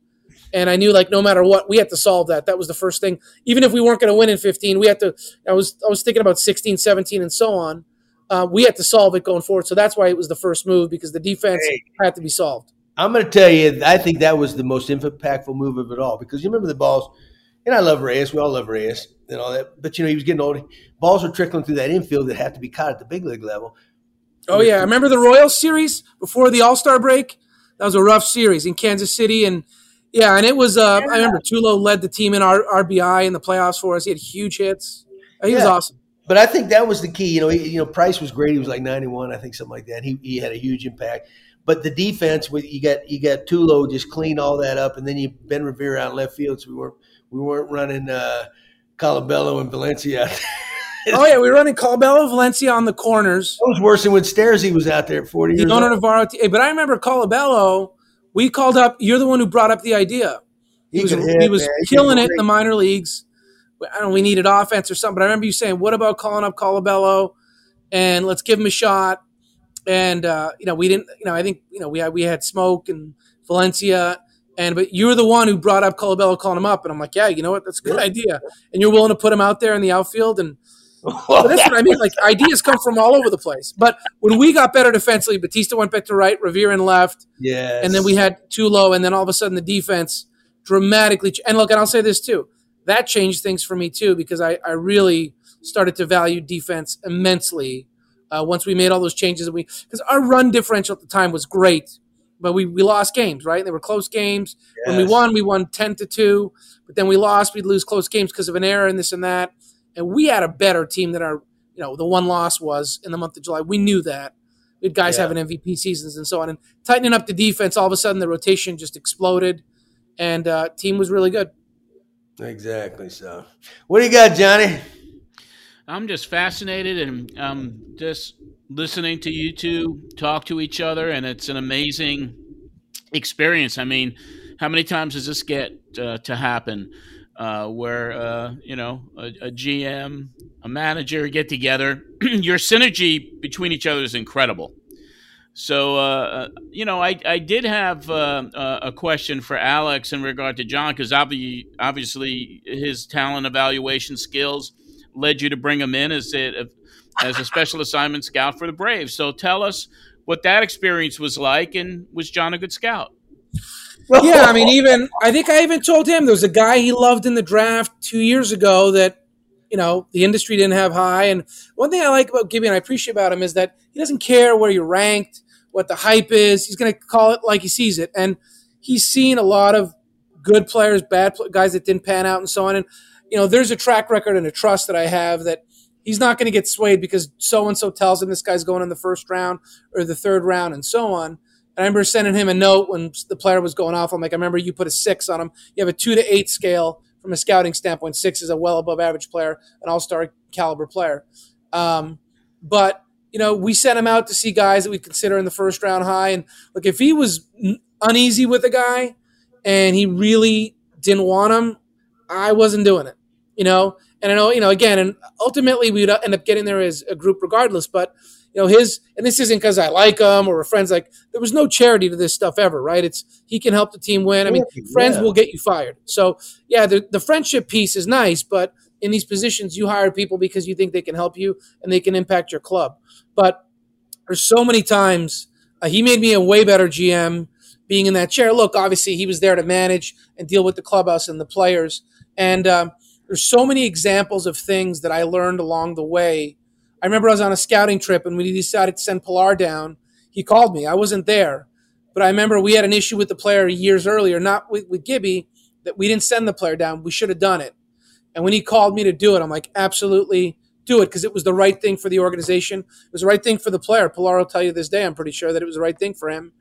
And I knew like no matter what, we had to solve that. That was the first thing. Even if we weren't going to win in 15, we had to. I was I was thinking about 16, 17, and so on. Uh, we had to solve it going forward. So that's why it was the first move because the defense hey, had to be solved. I'm going to tell you, I think that was the most impactful move of it all because you remember the balls, and I love Reyes. We all love Reyes and all that. But you know, he was getting old. Balls were trickling through that infield that had to be caught at the big league level. Oh yeah, I remember the Royals series before the All Star break. That was a rough series in Kansas City, and yeah, and it was. Uh, I remember Tulo led the team in our RBI in the playoffs for us. He had huge hits. He yeah. was awesome. But I think that was the key. You know, he, you know, Price was great. He was like ninety one, I think, something like that. He he had a huge impact. But the defense, with you got you got Tulo just clean all that up, and then you Ben Revere out left field. So we weren't we weren't running uh, Colabello and Valencia. oh yeah, we were running Colabello, Valencia on the corners. That was worse than when Stairsy was out there at forty years. old. Navarro, but I remember Colabello we called up. You're the one who brought up the idea. He, he was, hit, he was killing it in the minor leagues. I don't know. We needed offense or something. But I remember you saying, "What about calling up Colabello and let's give him a shot?" And uh, you know, we didn't. You know, I think you know we had we had Smoak and Valencia, and but you were the one who brought up Colabello, calling him up, and I'm like, "Yeah, you know what? That's a good idea." And you're willing to put him out there in the outfield and well, that's what I mean. Like ideas come from all over the place. But when we got better defensively, Bautista went back to right, Revere in left. Yeah. And then we had Tulo, and then all of a sudden the defense dramatically. And look, and I'll say this too. That changed things for me too because I, I really started to value defense immensely uh, once we made all those changes. And we because our run differential at the time was great, but we, we lost games, right? They were close games. Yes. When we won, we won ten to two. But then we lost, we'd lose close games because of an error and this and that and we had a better team than our, you know, the one loss was in the month of July. We knew that. We had guys yeah. having MVP seasons and so on, and tightening up the defense. All of a sudden, the rotation just exploded, and uh, team was really good. Exactly. So, what do you got, Johnny? I'm just fascinated and um, just listening to you two talk to each other, and it's an amazing experience. I mean, how many times does this get uh, to happen? uh, where uh, you know a, a, GM, a manager get together. Your synergy between each other is incredible. So uh, uh you know, I, I did have uh, uh, a question for Alex in regard to John because obviously, obviously his talent evaluation skills led you to bring him in as a, as a special assignment scout for the Braves. So tell us what that experience was like, and was John a good scout? yeah, I mean, even I think I even told him there was a guy he loved in the draft two years ago that you know the industry didn't have high. And one thing I like about Gibby and I appreciate about him is that he doesn't care where you're ranked, what the hype is. He's going to call it like he sees it, and he's seen a lot of good players, bad guys that didn't pan out, and so on. And you know, there's a track record and a trust that I have that he's not going to get swayed because so and so tells him this guy's going in the first round or the third round, and so on. I remember sending him a note when the player was going off. I'm like, I remember you put a six on him. You have a two to eight scale from a scouting standpoint. Six is a well above average player, an all star caliber player. Um, but you know, we sent him out to see guys that we consider in the first round high. And look, if he was uneasy with a guy and he really didn't want him, I wasn't doing it. You know, and I know, you know, again, and ultimately we'd end up getting there as a group regardless. But you know his and this isn't because i like him or we're friends like there was no charity to this stuff ever right? It's he can help the team win. I mean yeah. friends will get you fired. So yeah the, the friendship piece is nice but in these positions you hire people because you think they can help you and they can impact your club. But there's so many times uh, he made me a way better gm being in that chair. Look obviously he was there to manage and deal with the clubhouse and the players. And um, there's so many examples of things that i learned along the way I remember I was on a scouting trip, and when he decided to send Pilar down, he called me. I wasn't there, but I remember we had an issue with the player years earlier, not with, with Gibby, that we didn't send the player down. We should have done it. And when he called me to do it, I'm like, absolutely do it because it was the right thing for the organization. It was the right thing for the player. Pilar will tell you this day, I'm pretty sure that it was the right thing for him.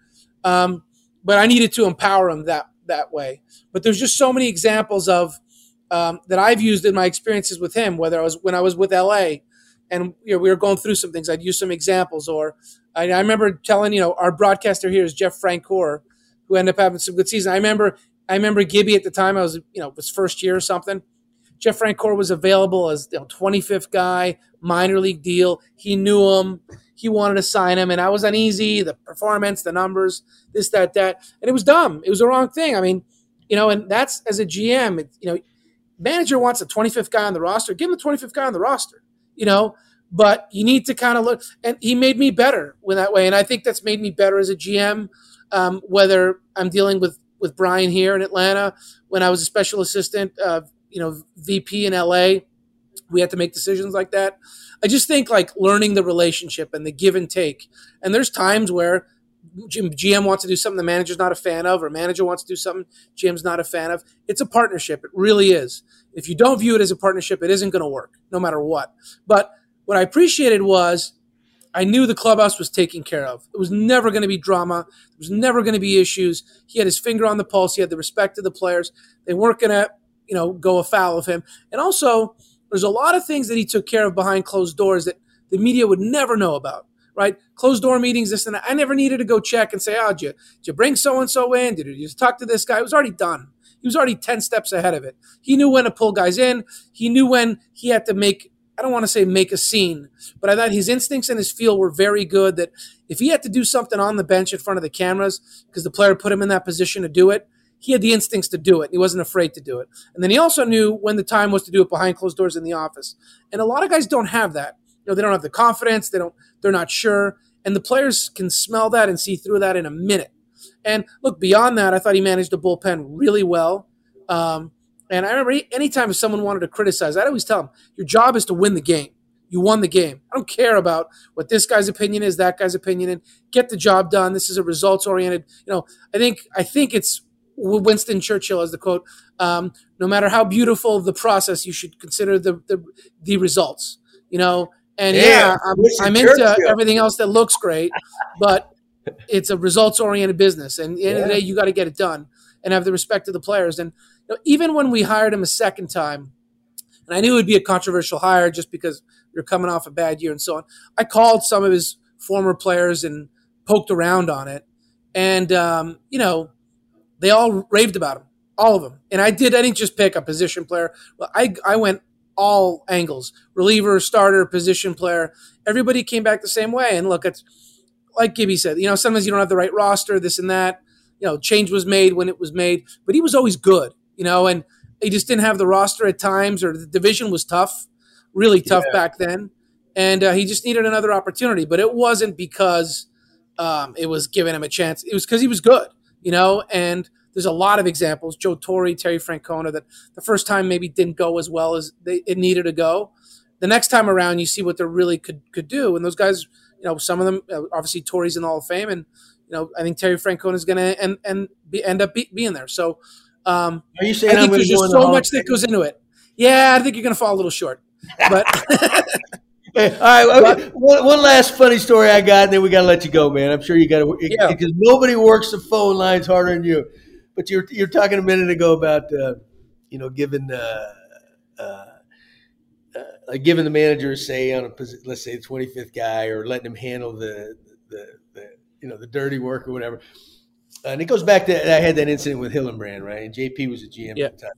Um, but I needed to empower him that that way. But there's just so many examples of um, that I've used in my experiences with him, whether I was when I was with LA and you know, we were going through some things. I'd use some examples, or I, I remember telling you know our broadcaster here is Jeff Francoeur, who ended up having some good season. I remember I remember Gibby at the time. I was you know was first year or something. Jeff Francoeur was available as you know 25th guy, minor league deal. He knew him. he wanted to sign him, and I was uneasy. The performance, the numbers, this, that, that, and it was dumb. It was the wrong thing. I mean, you know, and that's as a GM, it, you know, manager wants a 25th guy on the roster. Give him the 25th guy on the roster. You know, but you need to kind of look. And he made me better with that way, and I think that's made me better as a GM. Um, whether I'm dealing with with Brian here in Atlanta when I was a special assistant, uh, you know, VP in LA, we had to make decisions like that. I just think like learning the relationship and the give and take. And there's times where GM wants to do something the manager's not a fan of, or manager wants to do something GM's not a fan of. It's a partnership. It really is. If you don't view it as a partnership, it isn't going to work, no matter what. But what I appreciated was I knew the clubhouse was taken care of. It was never going to be drama. There was never going to be issues. He had his finger on the pulse. He had the respect of the players. They weren't going to, you know, go afoul of him. And also, there's a lot of things that he took care of behind closed doors that the media would never know about. Right, closed door meetings, this and that. I never needed to go check and say, "Oh, did you, did you bring so and so in? Did you just talk to this guy?" It was already done. He was already ten steps ahead of it. He knew when to pull guys in. He knew when he had to make I don't want to say make a scene, but I thought his instincts and his feel were very good. That if he had to do something on the bench in front of the cameras, because the player put him in that position to do it, he had the instincts to do it. He wasn't afraid to do it. And then he also knew when the time was to do it behind closed doors in the office. And a lot of guys don't have that. You know, they don't have the confidence. They don't. They're not sure. And the players can smell that and see through that in a minute. And look, beyond that, I thought he managed the bullpen really well. Um, and I remember anytime someone wanted to criticize, I'd always tell them, your job is to win the game. You won the game. I don't care about what this guy's opinion is, that guy's opinion, and get the job done. This is a results oriented. You know, I think I think it's Winston Churchill as the quote. Um, no matter how beautiful the process, you should consider the the, the results. You know, and yeah, yeah I'm, I'm into everything else that looks great, but it's a results oriented business, and at the end yeah. of the day, you got to get it done and have the respect of the players. And know, even when we hired him a second time, and I knew it would be a controversial hire just because you're coming off a bad year and so on. I called some of his former players and poked around on it, and um, you know, they all raved about him, all of them. And I did. I didn't just pick a position player. Well, I I went all angles: reliever, starter, position player. Everybody came back the same way. And look, it's like Gibby said. You know, sometimes you don't have the right roster, this and that. You know, change was made when it was made, but he was always good you know, and he just didn't have the roster at times, or the division was tough, really tough yeah. back then, and uh, he just needed another opportunity. But it wasn't because um, it was giving him a chance; it was because he was good, you know. And there's a lot of examples: Joe Torre, Terry Francona, that the first time maybe didn't go as well as they, it needed to go. The next time around, you see what they really could could do, and those guys, you know, some of them uh, obviously Torre's in the Hall of Fame, and you know, I think Terry Francona is going to and and be, end up be, being there. So um, Are you saying I think there's just so much that goes into it? Yeah, I think you're going to fall a little short. But hey, all right, one, one, last funny story I got, and then we got to let you go, man. I'm sure you got to yeah. because nobody works the phone lines harder than you. But you're you're talking a minute ago about uh, you know giving uh, uh, uh, giving the manager a say on a let's say the 25th guy or letting him handle the, the the you know the dirty work or whatever and it goes back to I had that incident with Hillenbrand, right? And JP was a GM yeah. at the time.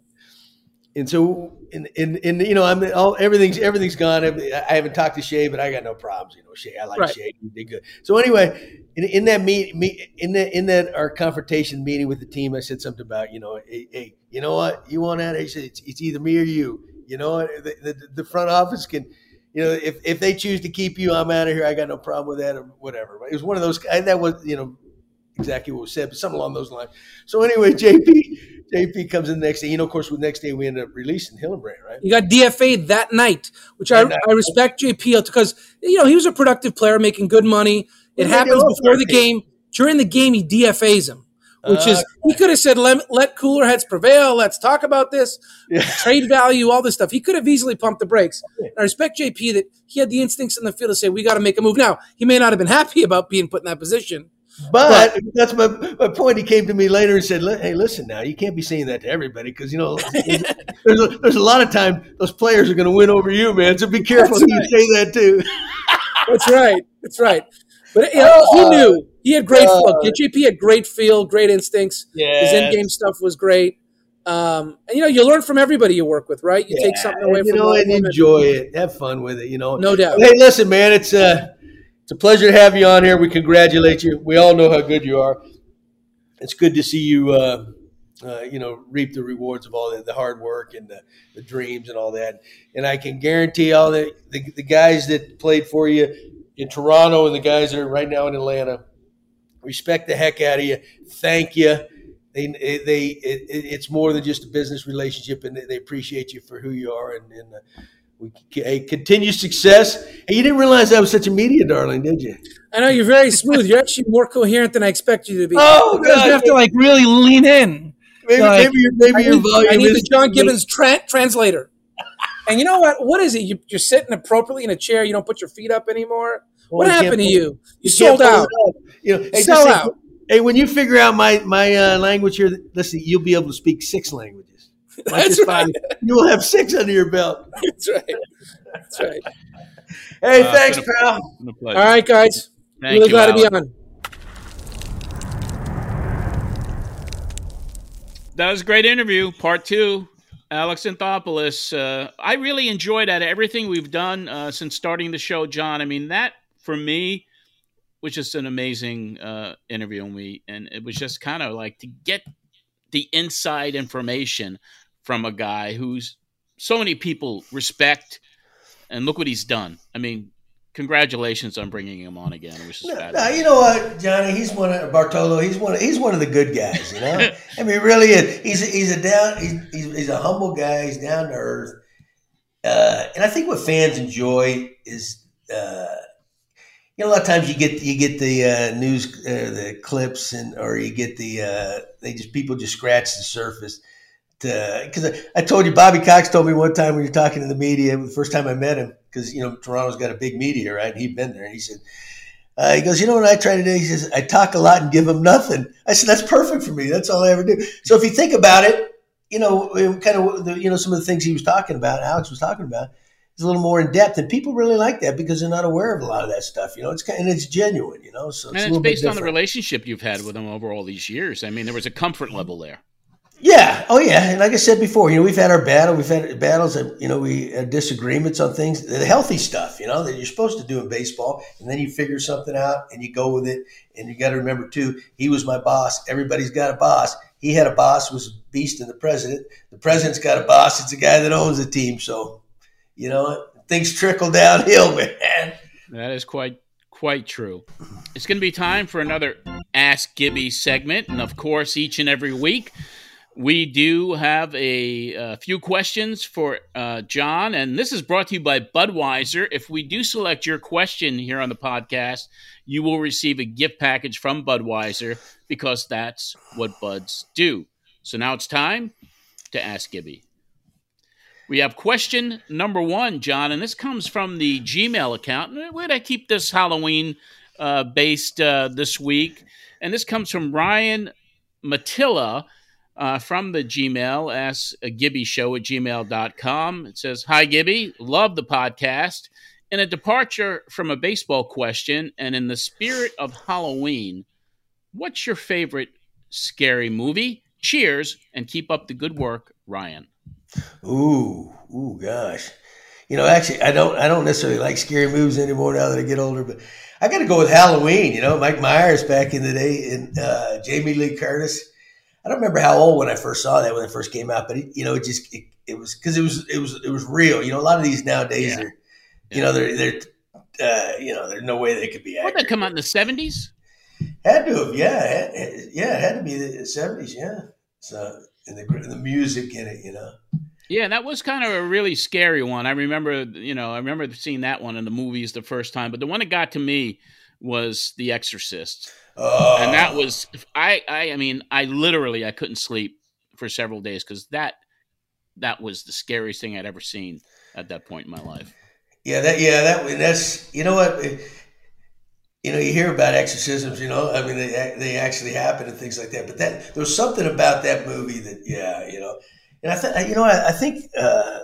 And so, and, in, in you know, I'm all everything's everything's gone. I haven't talked to Shea, but I got no problems. You know, Shea, I like right. Shea. He did good. So anyway, in, in that meet, meet, in that in that our confrontation meeting with the team, I said something about you know, hey, hey you know what, you want that? He said it's, it's either me or you. You know, the, the, the front office can you know, if, if they choose to keep you, I'm out of here. I got no problem with that or whatever. But It was one of those, that was, you know, exactly what was said, but something along those lines. So anyway, JP JP comes in the next day. You know, of course, the next day we end up releasing Hillenbrand, right? You got DFA that night, which I, I respect JP because you know he was a productive player making good money. It happens before the game. During the game, he DFAs him, which uh, is he could have said, "Let let cooler heads prevail. Let's talk about this yeah. trade value, all this stuff." He could have easily pumped the brakes. And I respect JP that he had the instincts in the field to say, "We got to make a move." Now he may not have been happy about being put in that position but, but that's my, my point. He came to me later and said, "Hey, listen, now you can't be saying that to everybody because you know there's a, there's a lot of time those players are going to win over you, man. So be careful who right. you say that to." that's right. That's right. But you know, he knew he had great uh, look. JP had great feel, great instincts. Yeah, his in game stuff was great. Um, and you know, you learn from everybody you work with, right? You yeah, take something away you from know, and enjoy it, have fun with it. You know, no doubt. Hey, listen, man, it's uh it's a pleasure to have you on here. We congratulate you. We all know how good you are. It's good to see you. Uh, uh, you know, reap the rewards of all the, the hard work and the, the, dreams and all that. And I can guarantee all the, the, the guys that played for you in Toronto and the guys that are right now in Atlanta respect the heck out of you. Thank you. They, they, it, it's more than just a business relationship, and they appreciate you for who you are. And, and uh, we hey, continue success. Hey, you didn't realize I was such a media darling, did you? I know you're very smooth. You're actually more coherent than I expect you to be. Oh, God. you have to like really lean in. Maybe, Like, maybe, your- maybe I your need, volume I need is the John Gibbons tra- translator. And you know what? What is it? You, you're sitting appropriately in a chair. You don't put your feet up anymore. What Well, you can't happened to you? You you sold can't out. You know, hey, Sell out. Hey, when you figure out my my uh, language here, listen, you'll be able to speak six languages. Not That's just right. five. You will have six under your belt. That's right. That's right. Hey, Uh, thanks, it's pal. It's been a pleasure. All right, guys. Thank really you, glad to be on. That was a great interview, part two. Alex Anthopoulos. Uh, I really enjoyed that. Everything we've done uh, since starting the show, John. I mean, that for me was just an amazing uh, interview, and we and it was just kind of like to get the inside information from a guy who's so many people respect, and look what he's done. I mean, congratulations on bringing him on again. Was just No, no, you know what, Johnny? He's one of Bartolo. He's one. Of, he's one of the good guys. You know, I mean, really, is. he's a, he's a down. He's, he's he's a humble guy. He's down to earth. Uh, and I think what fans enjoy is, uh, you know, a lot of times you get you get the uh, news, uh, the clips, and or you get the uh, they just people just scratch the surface. Because I, I told you, Bobby Cox told me one time when you're talking to the media, the first time I met him, because you know Toronto's got a big media, right? And he'd been there, and he said. Uh, he goes, you know what I try to do? He says, I talk a lot and give them nothing. I said, that's perfect for me. That's all I ever do. So if you think about it, you know, kind of, the, you know, some of the things he was talking about, Alex was talking about, is a little more in depth, and people really like that because they're not aware of a lot of that stuff. You know, it's kind and it's genuine. You know, so it's, and a it's bit based on the relationship you've had with him over all these years. I mean, there was a comfort level there. Yeah. Oh, yeah. And like I said before, you know, we've had our battle. We've had battles. And, you know, we had disagreements on things, the healthy stuff, you know, that you're supposed to do in baseball. And then you figure something out and you go with it. And you got to remember too, he was my boss. Everybody's got a boss. He had a boss, was a Beast and the president. The president's got a boss. It's the guy that owns the team. So, you know, things trickle downhill, man. That is quite quite true. It's going to be time for another Ask Gibby segment, and of course, each and every week we do have a, uh few questions for uh, John, and this is brought to you by Budweiser. If we do select your question here on the podcast, you will receive a gift package from Budweiser because that's what buds do. So now it's time to Ask Gibby. We have question number one, John, and this comes from the Gmail account. Where did I keep this Halloween uh, based uh, this week? And this comes from Ryan Matilla uh, from the Gmail, ask a Gibby show at gmail.com. It says, Hi, Gibby. Love the podcast. In a departure from a baseball question and in the spirit of Halloween, what's your favorite scary movie? Cheers and keep up the good work, Ryan. Ooh, ooh, gosh. You know, actually, I don't, I don't necessarily like scary movies anymore now that I get older. But I got to go with Halloween. You know, Mike Myers back in the day, and uh, Jamie Lee Curtis. I don't remember how old when I first saw that when it first came out, but it, you know, it just it, it was because it was it was it was real. You know, a lot of these nowadays Yeah. are, you know, they're they're, uh, you know, there's no way they could be. What did Accurate. that come out in the 70s? Had to have, yeah, had, yeah, it had to be the seventies, yeah. So and the the music in it, you know. Yeah, that was kind of a really scary one. I remember, you know, I remember seeing that one in the movies the first time, but the one that got to me was The Exorcist. Oh, And that was I I I mean, I literally I couldn't sleep for several days cuz that that was the scariest thing I'd ever seen at that point in my life. Yeah, that yeah, that that's you know what, you know, you hear about exorcisms, you know, I mean they they actually happen and things like that. But that there was something about that movie that yeah, you know, and I think you know I, I think uh,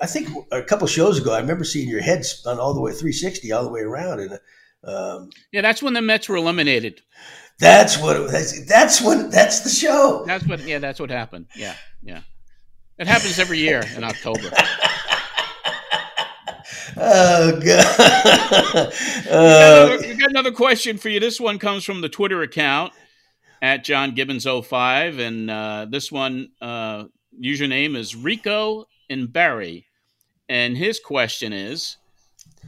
I think a couple shows ago I remember seeing your head spun all the way 360 all the way around, and um, Yeah, that's when the Mets were eliminated. that's what that's that's when that's the show. That's what yeah, that's what happened. Yeah. Yeah. It happens every year in October. oh god. we, got another, we got another question for you. This one comes from the Twitter account at John Gibbons 05 and uh, this one uh, username is Rico and Barry. And his question is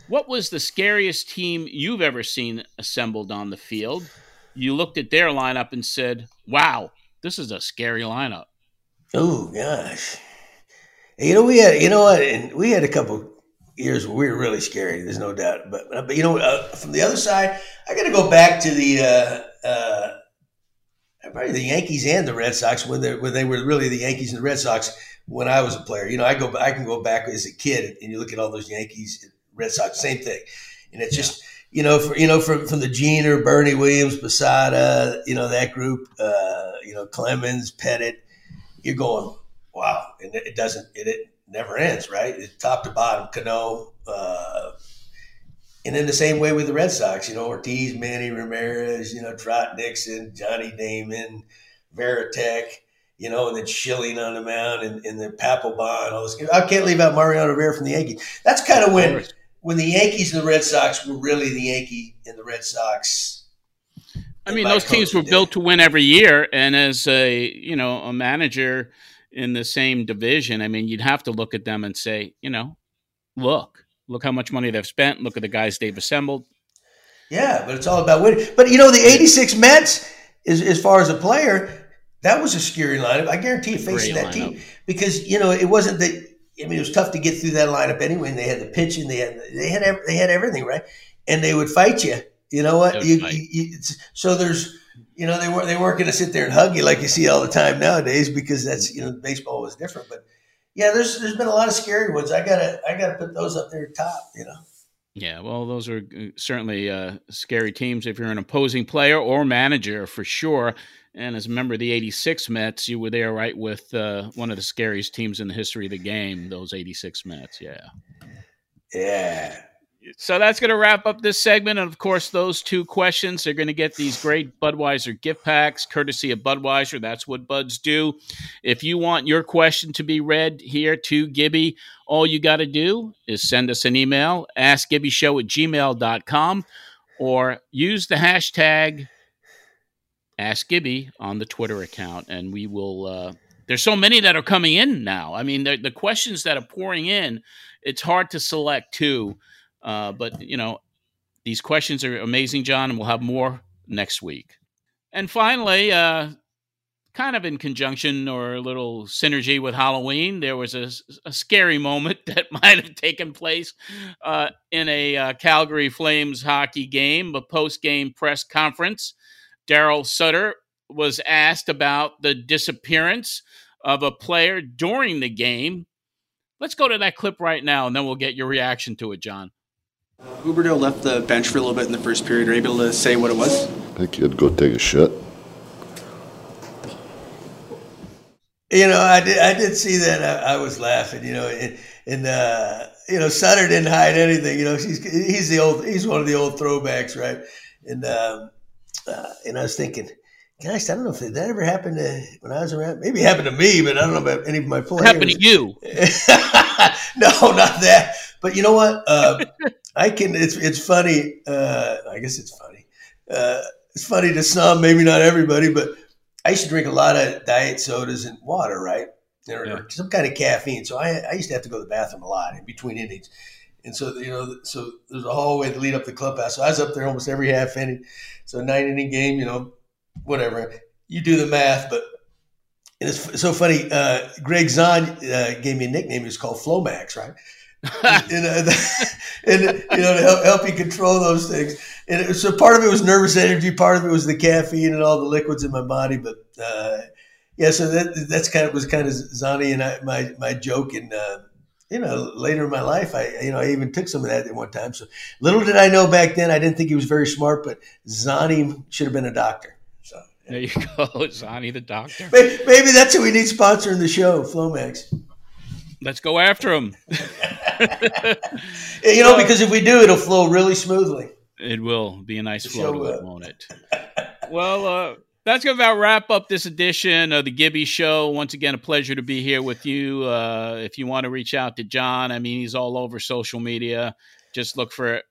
What was the scariest team you've ever seen assembled on the field? You looked at their lineup and said, Wow, this is a scary lineup. Oh gosh. You know, we had, you know what, and we had a couple years where we were really scary. There's no doubt. But, but you know, uh, from the other side, I got to go back to the, uh, uh, probably the Yankees and the Red Sox when they when they were really the Yankees and the Red Sox when I was a player. You know, I go I can go back as a kid and you look at all those Yankees, Red Sox, same thing, and it's yeah. just you know for, you know from from the Jeter, Bernie Williams, Posada, you know that group, uh, you know Clemens, Pettitte, you're going wow, and it doesn't it, it never ends, right? It's top to bottom, Cano. Uh, and in the same way with the Red Sox, you know, Ortiz, Manny Ramirez, you know, Trot Nixon, Johnny Damon, Varitek, you know, and then Schilling on the mound and, and then Papelbon, all this. I can't leave out Mariano Rivera from the Yankees. That's kind of when when the Yankees and the Red Sox were really the Yankee and the Red Sox. I mean, those teams were built to win every year, and as a you know a manager in the same division, I mean, you'd have to look at them and say, you know, look, Look how much money they've spent. Look at the guys they've assembled. Yeah, but it's all about winning. But you know, the '86 Mets, is, as far as a player, that was a scary lineup. I guarantee you, facing Great that lineup. team, because you know it wasn't that. I mean, it was tough to get through that lineup anyway. And they had the pitching, they had they had they had everything right, and they would fight you. You know what? You, you, you, so there's, you know, they weren't they weren't going to sit there and hug you like you see all the time nowadays because that's you know baseball was different, but yeah, there's there's been a lot of scary ones. I gotta I gotta put those up there top. You know. Yeah, well, those are uh, certainly uh, scary teams if you're an opposing player or manager for sure. And as a member of the '86 Mets, you were there, right, with uh, one of the scariest teams in the history of the game. Those '86 Mets, yeah. Yeah so that's going to wrap up this segment. And of course, those two questions are going to get these great Budweiser gift packs, courtesy of Budweiser. That's what buds do. If you want your question to be read here to Gibby, all you got to do is send us an email, askgibbyshow at gmail.com, or use the hashtag AskGibby on the Twitter account. And we will, uh, there's so many that are coming in now. I mean, the, the questions that are pouring in, it's hard to select two. Uh, but you know, these questions are amazing, John, and we'll have more next week. And finally, uh, kind of in conjunction or a little synergy with Halloween, there was a, a scary moment that might have taken place uh, in a uh, Calgary Flames hockey game, a post game press conference. Daryl Sutter was asked about the disappearance of a player during the game. Let's go to that clip right now, and then we'll get your reaction to it, John. Huberdeau left the bench for a little bit in the first period. Are you able to say what it was? I think he had to go take a shit. You know, I did. I did see that. I, I was laughing. You know, and, and uh, you know, Sutter didn't hide anything. You know, he's he's the old. He's one of the old throwbacks, right? And um, uh, and I was thinking, gosh, I don't know if that ever happened to when I was around. Maybe it happened to me, but I don't know about any of my players. happened to you? no, not that. But you know what? Uh, I can. It's it's funny. Uh, I guess it's funny. Uh, it's funny to some, maybe not everybody, but I used to drink a lot of diet sodas and water, right? Or, yeah. some kind of caffeine. So I, I used to have to go to the bathroom a lot in between innings. And so, you know, so there's a hallway to lead up the clubhouse. So I was up there almost every half inning. So nine inning game, you know, whatever. You do the math, but it's so funny. Uh, Greg Zaun uh, gave me a nickname. It was called Flomax, right? And, uh, and, you know to help, help you control those things. And it, so part of it was nervous energy, part of it was the caffeine and all the liquids in my body. But uh, yeah, so that that's kind of was kind of Zani and I, my my joke. And uh, you know, later in my life, I you know I even took some of that at one time. So little did I know back then, I didn't think he was very smart, but Zani should have been a doctor. So there you go, Zani the doctor. Maybe, maybe that's who we need sponsoring the show, Flomax. Let's go after them. you know, because if we do, it'll flow really smoothly. It will be a nice flow to it, won't it? well, uh, that's going to about wrap up this edition of the Gibby Show. Once again, a pleasure to be here with you. Uh, if you want to reach out to John, I mean, he's all over social media. Just look for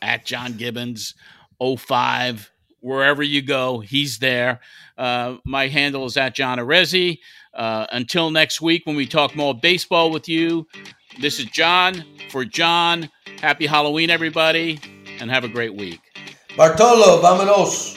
at John Gibbons 05. Wherever you go, he's there. Uh, my handle is at John Arezzi. Uh, until next week, when we talk more baseball with you, this is John for John. Happy Halloween, everybody, and have a great week. Bartolo, vámonos.